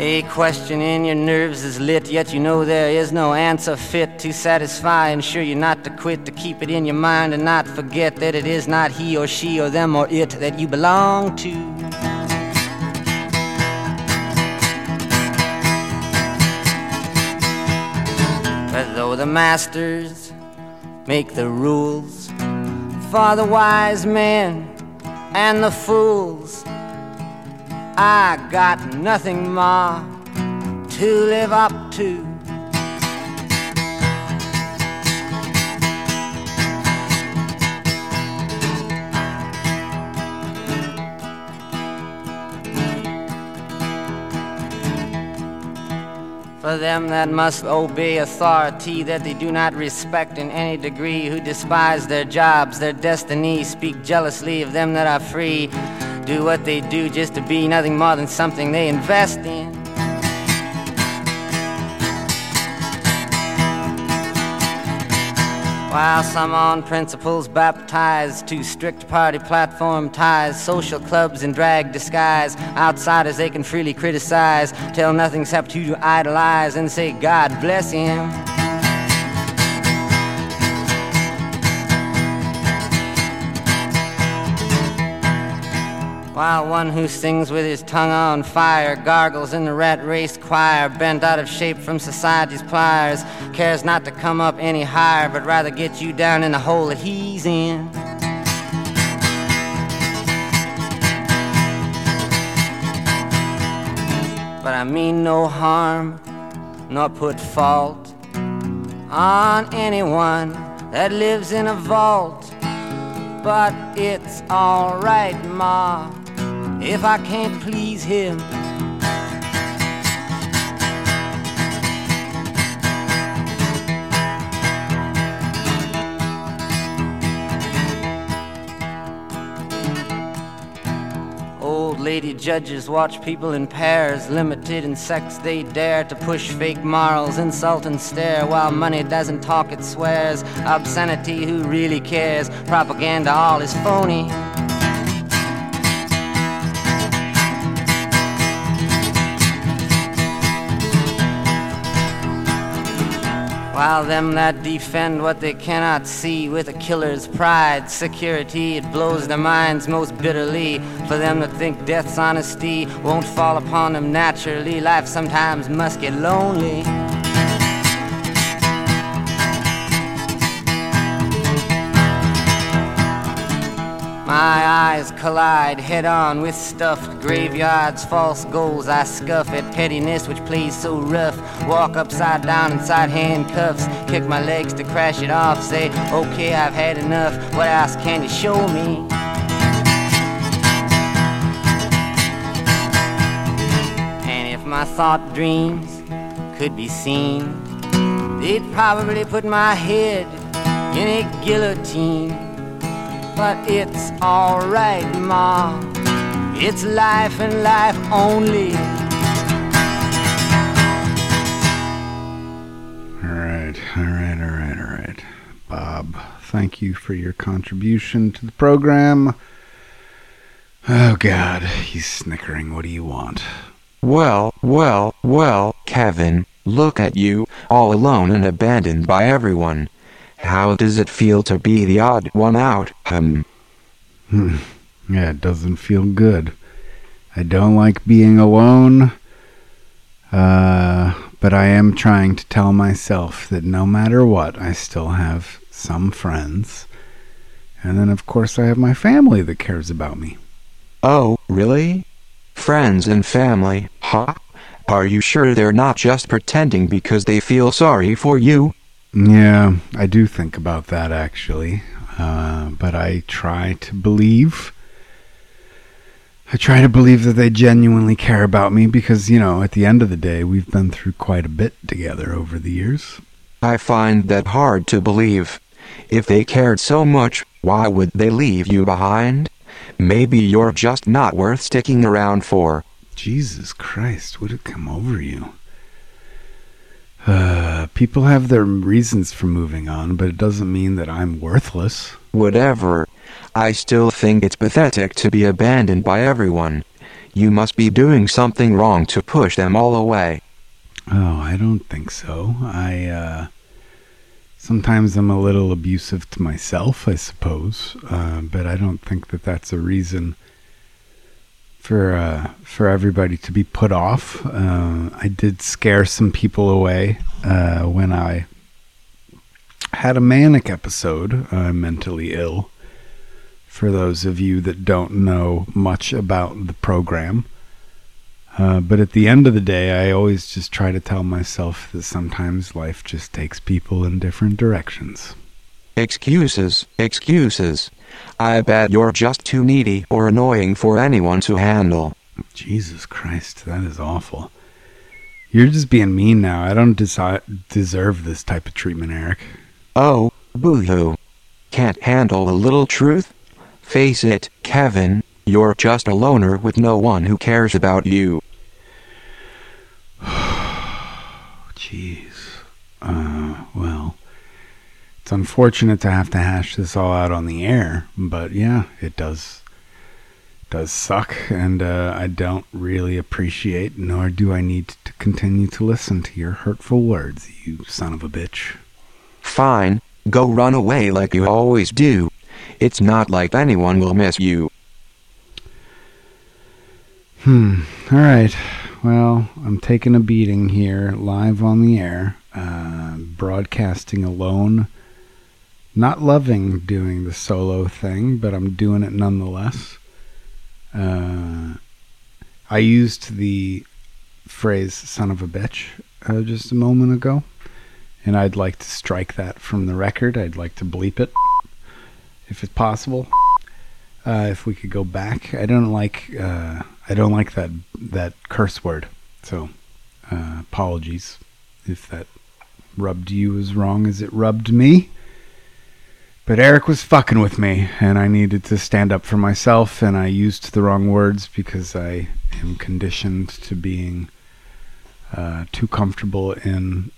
A question in your nerves is lit, yet you know there is no answer fit to satisfy. Ensure you're not to quit, to keep it in your mind and not forget that it is not he or she or them or it that you belong to. But though the masters make the rules for the wise men and the fools, I got nothing more to live up to. For them that must obey authority that they do not respect in any degree, who despise their jobs, their destiny, speak jealously of them that are free, do what they do just to be nothing more than something they invest in. While some on principles baptized to strict party platform ties, social clubs in drag disguise, outsiders they can freely criticize, tell nothing except who to idolize and say, God bless him. While one who sings with his tongue on fire gargles in the rat race choir, bent out of shape from society's pliers, cares not to come up any higher, but rather get you down in the hole that he's in. But I mean no harm, nor put fault on anyone that lives in a vault. But it's alright, Ma, if I can't please him. Old lady judges watch people in pairs, limited in sex they dare to push fake morals, insult and stare. While money doesn't talk, it swears. Obscenity, who really cares? Propaganda, all is phony. While them that defend what they cannot see with a killer's pride, security, it blows their minds most bitterly. For them to think death's honesty won't fall upon them naturally, life sometimes must get lonely. My eyes collide head on with stuffed graveyards, false goals. I scuff at pettiness which plays so rough. Walk upside down inside handcuffs, kick my legs to crash it off. Say, okay, I've had enough. What else can you show me? And if my thought dreams could be seen, they'd probably put my head in a guillotine. But it's alright, Ma. It's life and life only. All right, all right, all right, all right. Bob, thank you for your contribution to the program. Oh, God, he's snickering. What do you want? Well, well, well, Kevin, look at you, all alone and abandoned by everyone. How does it feel to be the odd one out? Um, Hmm. Yeah, it doesn't feel good. I don't like being alone. Uh, but I am trying to tell myself that no matter what, I still have some friends. And then, of course, I have my family that cares about me. oh, really? Friends and family, huh? Are you sure they're not just pretending because they feel sorry for you? Yeah, I do think about that actually. Uh, but I try to believe. I try to believe that they genuinely care about me because, you know, at the end of the day, we've been through quite a bit together over the years. I find that hard to believe. If they cared so much, why would they leave you behind? Maybe you're just not worth sticking around for. Jesus Christ, what had come over you? Uh, people have their reasons for moving on, but it doesn't mean that I'm worthless. Whatever. I still think it's pathetic to be abandoned by everyone. You must be doing something wrong to push them all away. Oh, I don't think so. I, uh, sometimes I'm a little abusive to myself, I suppose, uh, but I don't think that that's a reason for, uh, for everybody to be put off. Uh, I did scare some people away, uh, when I had a manic episode, I'm mentally ill. For those of you that don't know much about the program, uh, but at the end of the day, I always just try to tell myself that sometimes life just takes people in different directions. Excuses, excuses. I bet you're just too needy or annoying for anyone to handle. Jesus Christ, that is awful. You're just being mean now. I don't desi- deserve this type of treatment, Eric. Oh, boo-hoo. Can't handle a little truth? Face it, Kevin, you're just a loner with no one who cares about you. Jeez. Uh, well, it's unfortunate to have to hash this all out on the air, but yeah, it does does suck, and uh, I don't really appreciate, nor do I need to continue to listen to your hurtful words, you son of a bitch. Fine, go run away like you always do. It's not like anyone will miss you. Hmm. All right. Well, I'm taking a beating here, live on the air, uh, broadcasting alone. Not loving doing the solo thing, but I'm doing it nonetheless. Uh, I used the phrase son of a bitch uh, just a moment ago, and I'd like to strike that from the record. I'd like to bleep it if it's possible. Uh, if we could go back, I don't like uh, I don't like that that curse word. So uh, apologies if that rubbed you as wrong as it rubbed me. But Eric was fucking with me, and I needed to stand up for myself, and I used the wrong words because I am conditioned to being uh, too comfortable in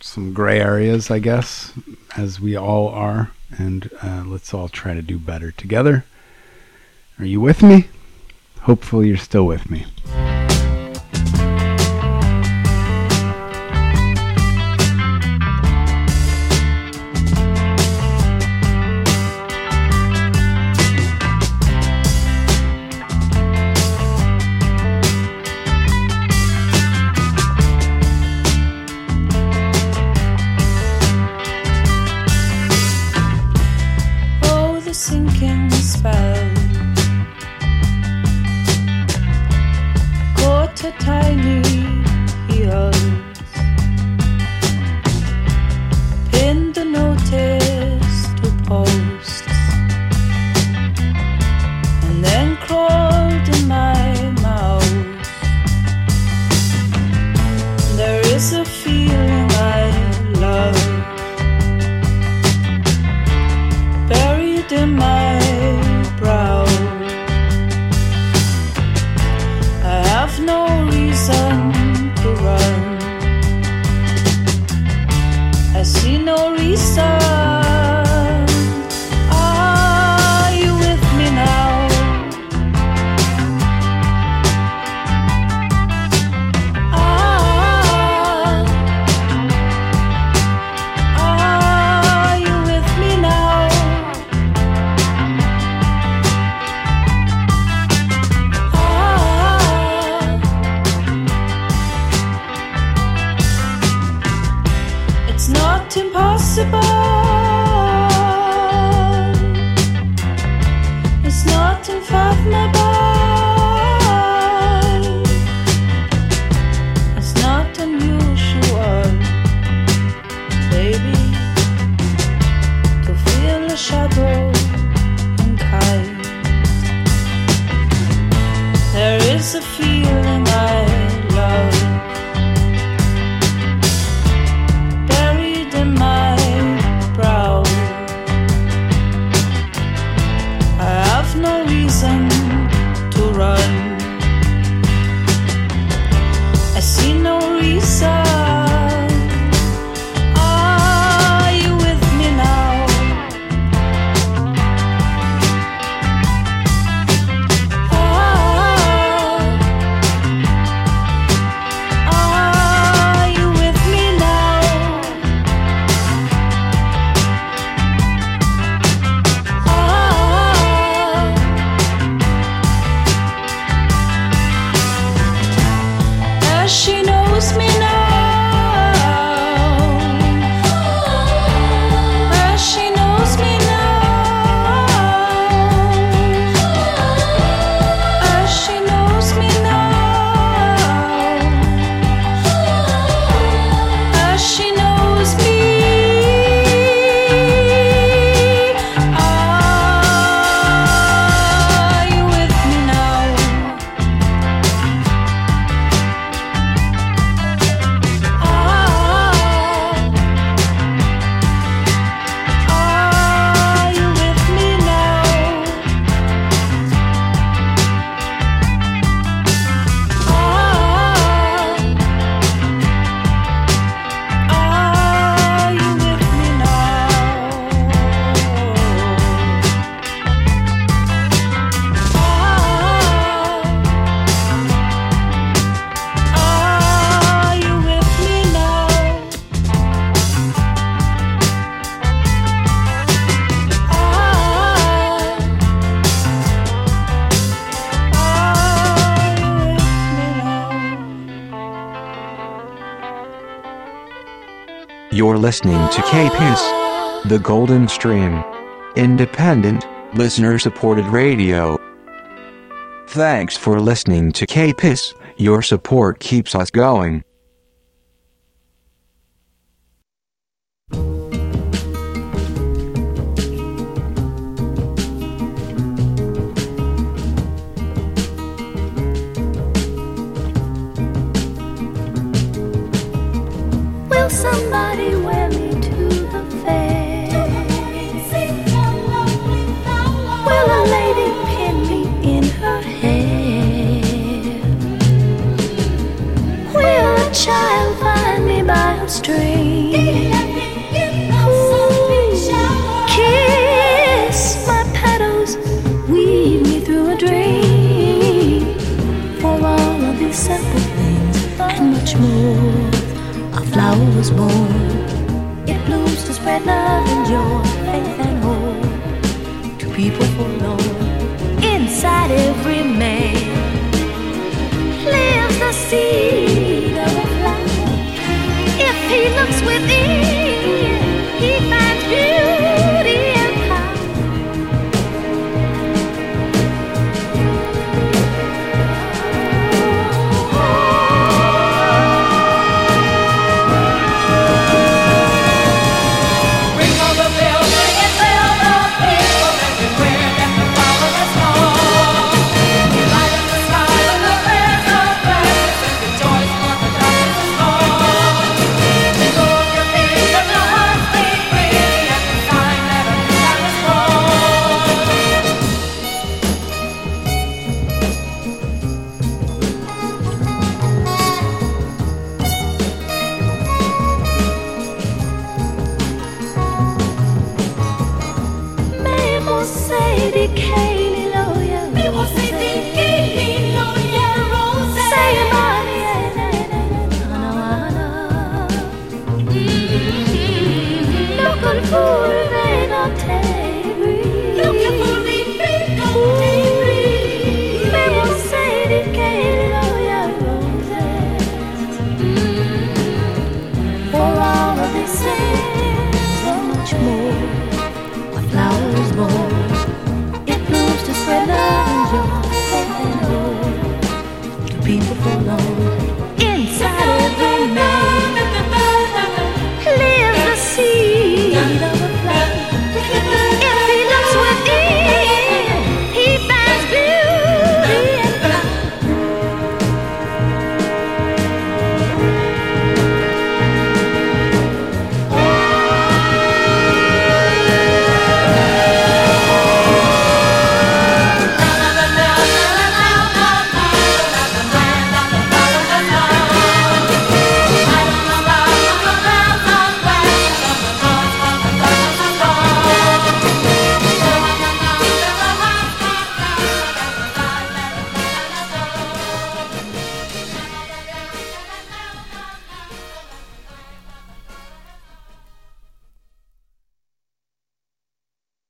some gray areas, I guess, as we all are. And uh, let's all try to do better together. Are you with me? Hopefully, you're still with me. A feeling I You're listening to K-Piss, the Golden Stream. Independent, listener supported radio. Thanks for listening to K-Piss, your support keeps us going.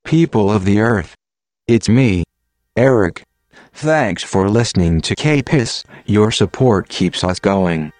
people of the earth. It's me, Eric. Thanks for listening to K-Piss. Your support keeps us going.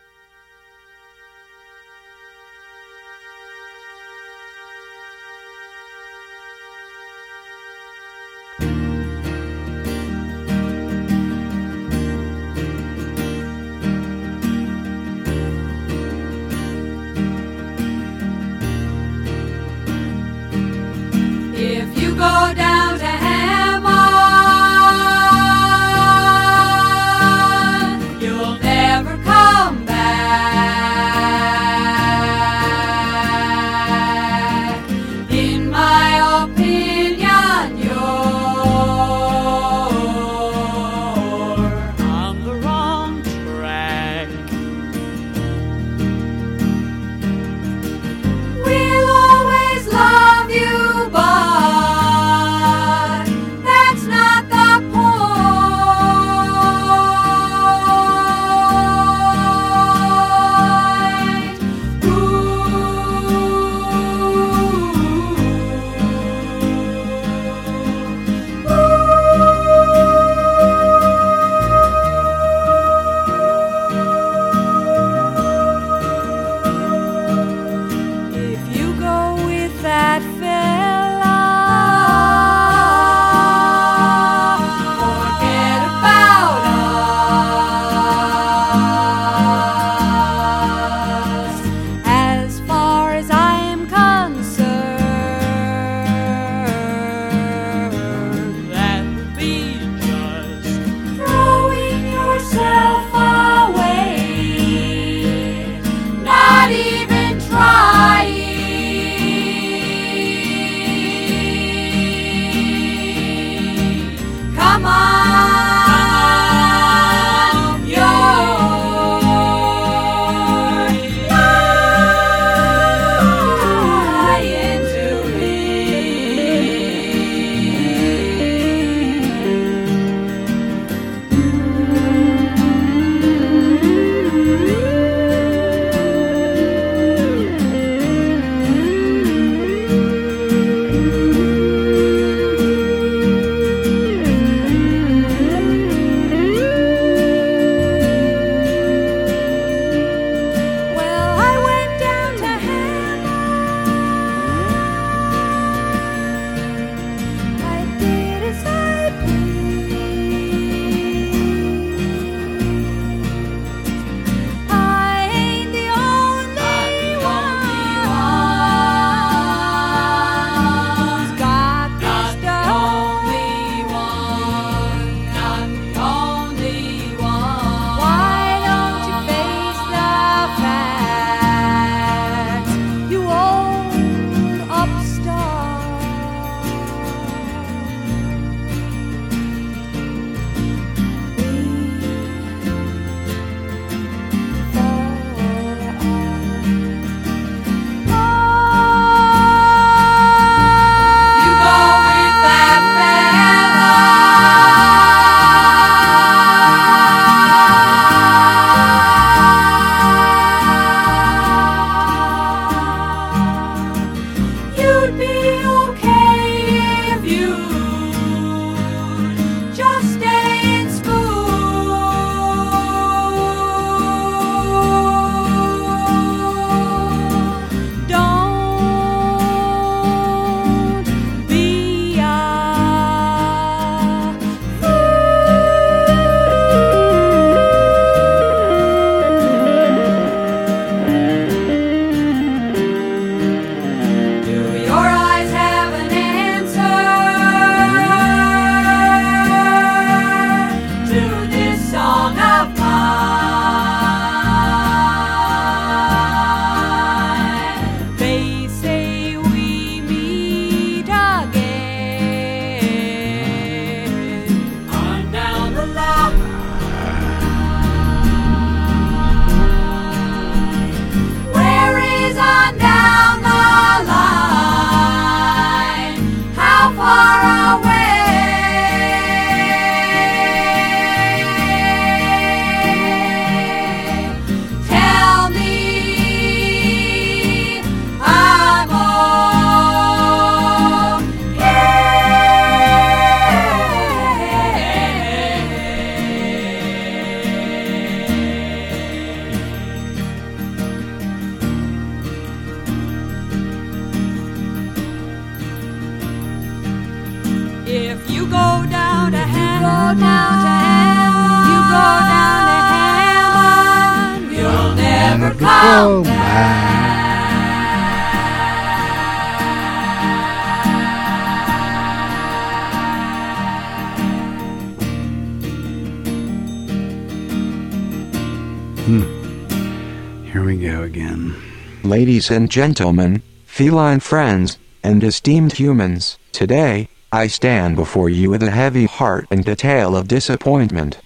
Ladies and gentlemen, feline friends, and esteemed humans, today, I stand before you with a heavy heart and a tale of disappointment.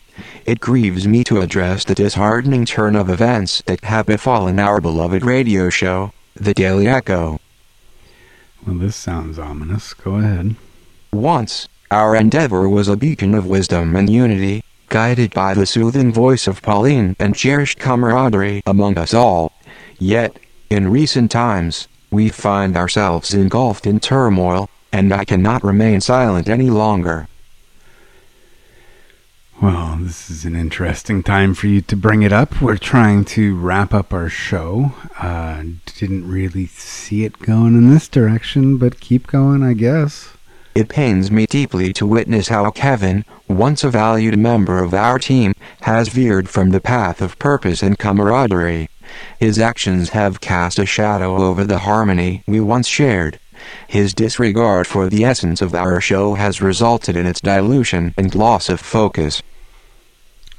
It grieves me to address the disheartening turn of events that have befallen our beloved radio show, The Daily Echo. Well, this sounds ominous. Go ahead. Once, our endeavor was a beacon of wisdom and unity, guided by the soothing voice of Pauline and cherished camaraderie among us all. Yet, in recent times, we find ourselves engulfed in turmoil, and I cannot remain silent any longer. Well, this is an interesting time for you to bring it up. We're trying to wrap up our show. Uh, didn't really see it going in this direction, but keep going, I guess. It pains me deeply to witness how Kevin, once a valued member of our team, has veered from the path of purpose and camaraderie. His actions have cast a shadow over the harmony we once shared. His disregard for the essence of our show has resulted in its dilution and loss of focus.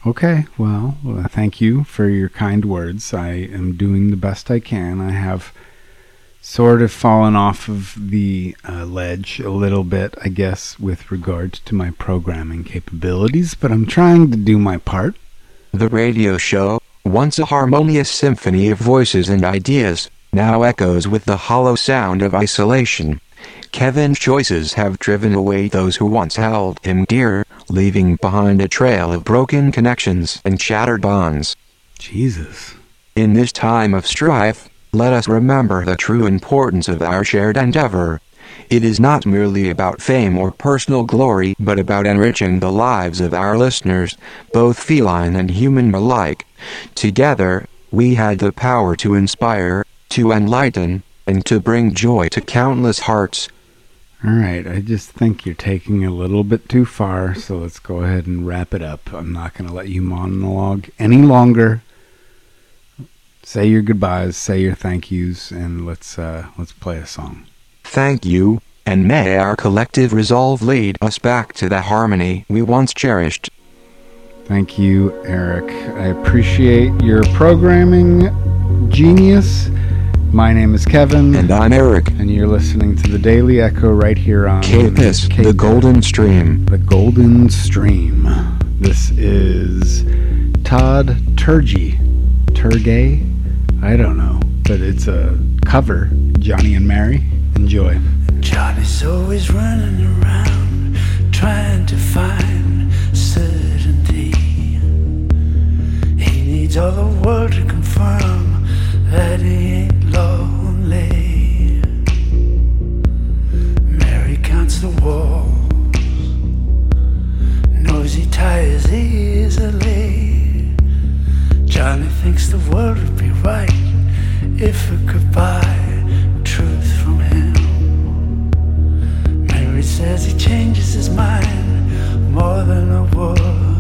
Okay, well, uh, thank you for your kind words. I am doing the best I can. I have sort of fallen off of the uh, ledge a little bit, I guess, with regard to my programming capabilities, but I'm trying to do my part. The radio show, once a harmonious symphony of voices and ideas, now echoes with the hollow sound of isolation. Kevin's choices have driven away those who once held him dear, leaving behind a trail of broken connections and shattered bonds. Jesus. In this time of strife, let us remember the true importance of our shared endeavor. It is not merely about fame or personal glory, but about enriching the lives of our listeners, both feline and human alike. Together, we had the power to inspire, to enlighten, and to bring joy to countless hearts. All right, I just think you're taking a little bit too far, so let's go ahead and wrap it up. I'm not going to let you monologue any longer. Say your goodbyes, say your thank yous, and let's uh, let's play a song. Thank you, and may our collective resolve lead us back to the harmony we once cherished. Thank you, Eric. I appreciate your programming genius. My name is Kevin. And I'm Eric. And you're listening to the Daily Echo right here on K-Piss, the Golden Stream. The Golden Stream. This is Todd Terje. Turgay? I don't know. But it's a cover, Johnny and Mary. Enjoy. Johnny's always running around trying to find certainty. He needs all the world to confirm that he ain't lonely. Mary counts the walls, knows he tires easily. Johnny thinks the world would be right if it could buy says he changes his mind more than a woman.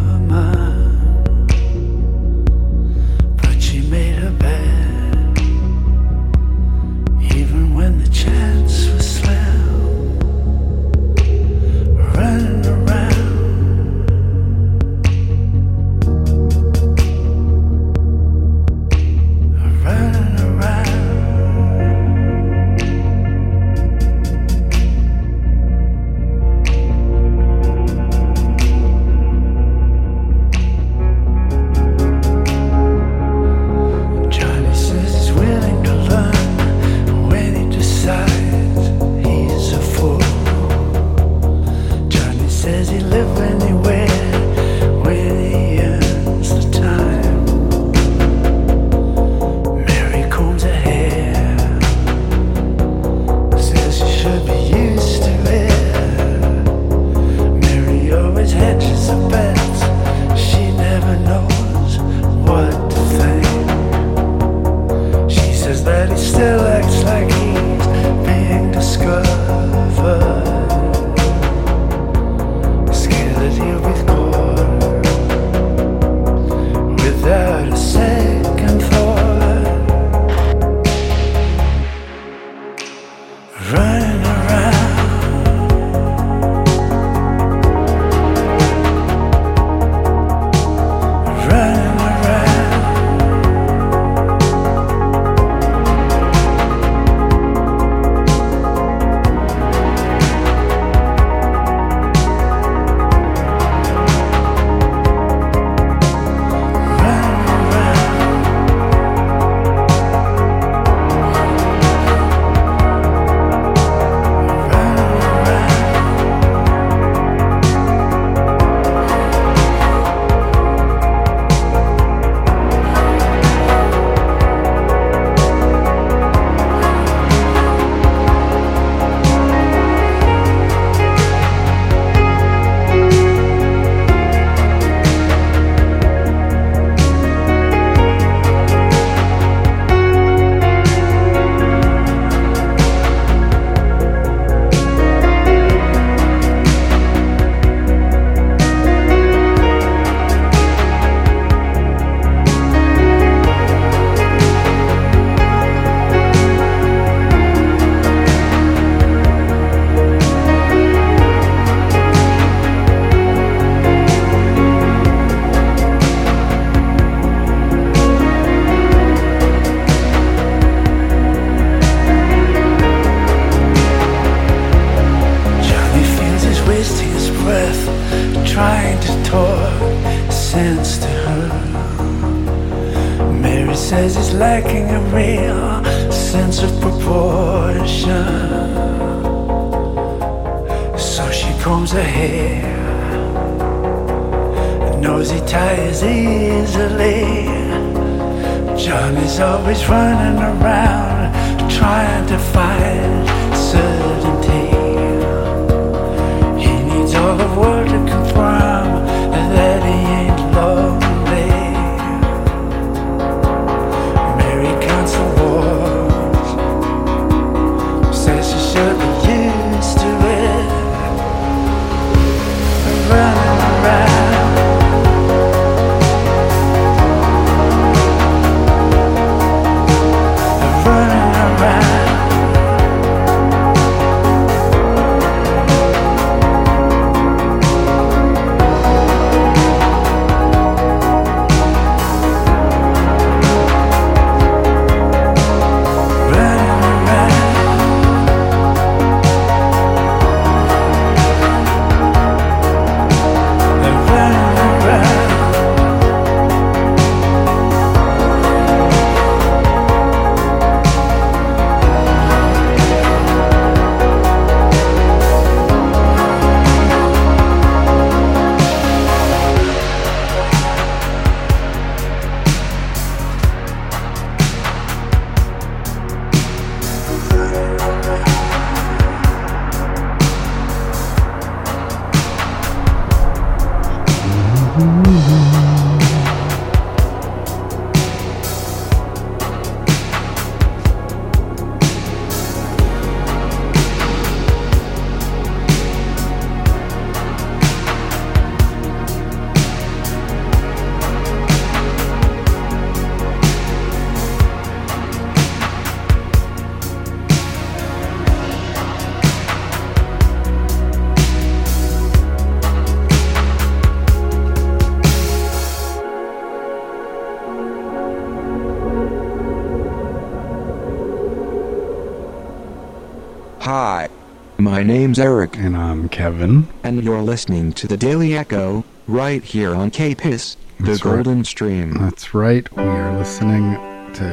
My name's Eric. And I'm Kevin. And you're listening to the Daily Echo, right here on K-Piss, the That's right. Golden Stream. That's right. We are listening to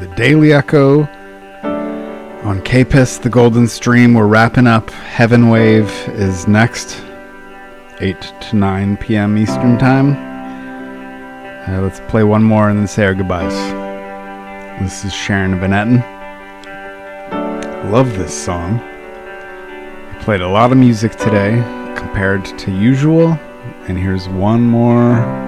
the Daily Echo on K-Piss, the Golden Stream. We're wrapping up. Heaven Wave is next, 8 to 9 p.m. Eastern Time. Uh, let's play one more and then say our goodbyes. This is Sharon Van Etten. Love this song. Played a lot of music today compared to usual, and here's one more.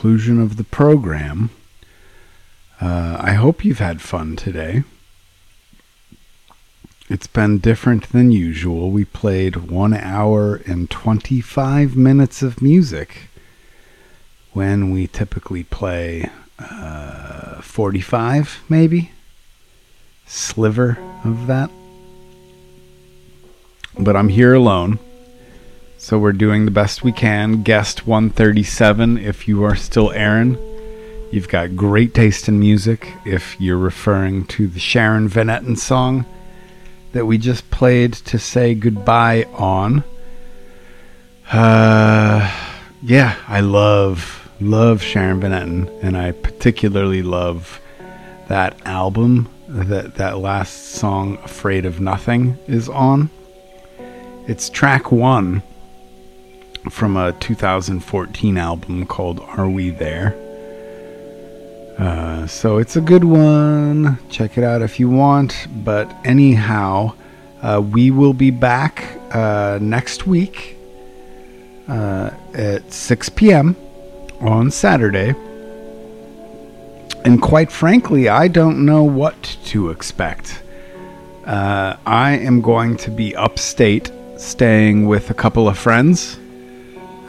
Conclusion of the program. Uh, I hope you've had fun today. It's been different than usual. We played one hour and 25 minutes of music when we typically play uh, 45, maybe? Sliver of that. But I'm here alone. So we're doing the best we can. Guest 137, if you are still Aaron, you've got great taste in music. If you're referring to the Sharon Van Etten song that we just played to say goodbye on, uh, yeah, I love, love Sharon Van Etten, and I particularly love that album that that last song, Afraid of Nothing, is on. It's track one from a 2014 album called Are We There? Uh, so it's a good one. Check it out if you want. But anyhow, uh, we will be back uh, next week uh, at 6 p.m. on Saturday. And quite frankly, I don't know what to expect. Uh, I am going to be upstate staying with a couple of friends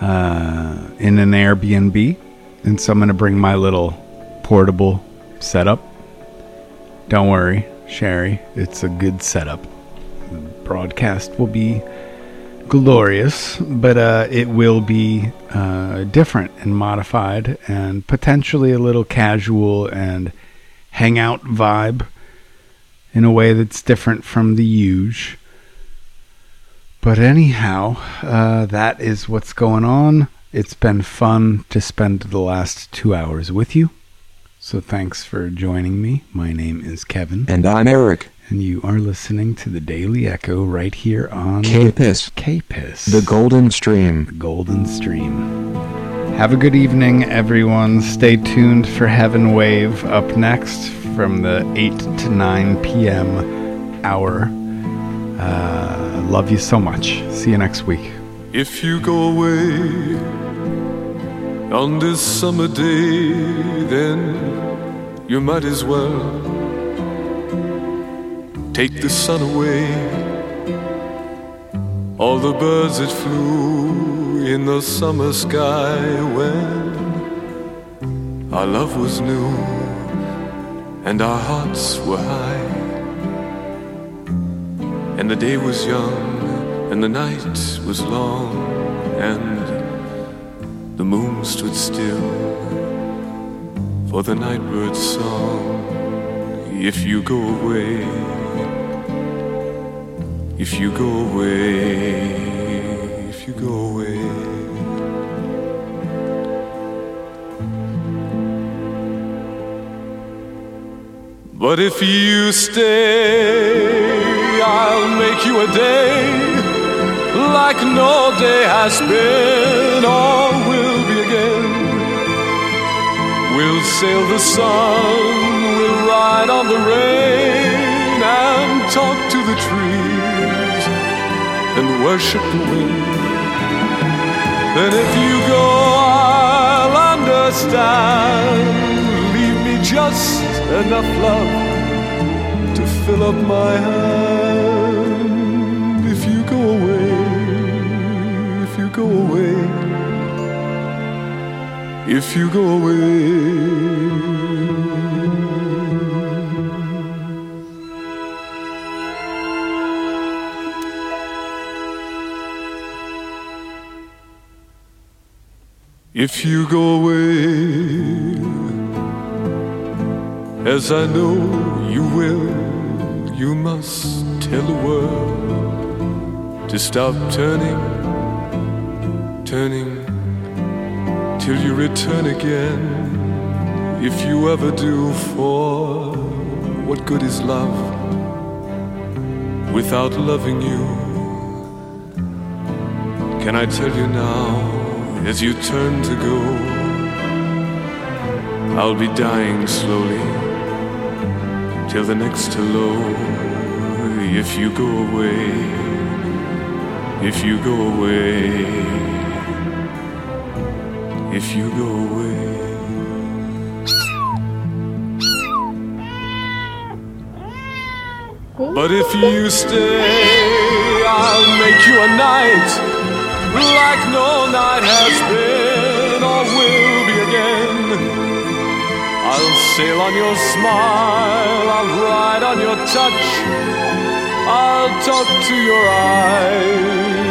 uh, in an Airbnb. And so I'm to bring my little portable setup. Don't worry, Sherry, it's a good setup. Broadcast will be glorious, but uh, it will be uh, different and modified and potentially a little casual and hangout vibe in a way that's different from the huge. But anyhow, uh, that is what's going on. It's been fun to spend the last two hours with you. So thanks for joining me. My name is Kevin. And I'm Eric. And you are listening to the Daily Echo right here on K-Piss. K-Piss. The Golden Stream. The Golden Stream. Have a good evening, everyone. Stay tuned for Heaven Wave up next from the 8 to 9 p.m. hour. Uh, love you so much. See you next week. If you go away on this summer day, then you might as well take the sun away. All the birds that flew in the summer sky when our love was new and our hearts were high, and the day was young and the night was long, and the moon stood still for the nightbird's song. If you go away, if you go away, if you go away. But if you stay, I'll make you a day like no day has been or will be again. We'll sail the sun, we'll ride on the rain and talk to the trees and worship the wind. Then if you go, I'll understand. Leave me just enough love to fill up my hand. Away, if you go away, if you go away. If you go away, as I know you will, you must tell the world to stop turning, turning till you return again. If you ever do, for what good is love without loving you? Can I tell you now, as you turn to go, I'll be dying slowly till the next hello. If you go away, if you go away. if you go away. But if you stay, I'll make you a night like no night has been or will be again. I'll sail on your smile, I'll ride on your touch, I'll talk to your eyes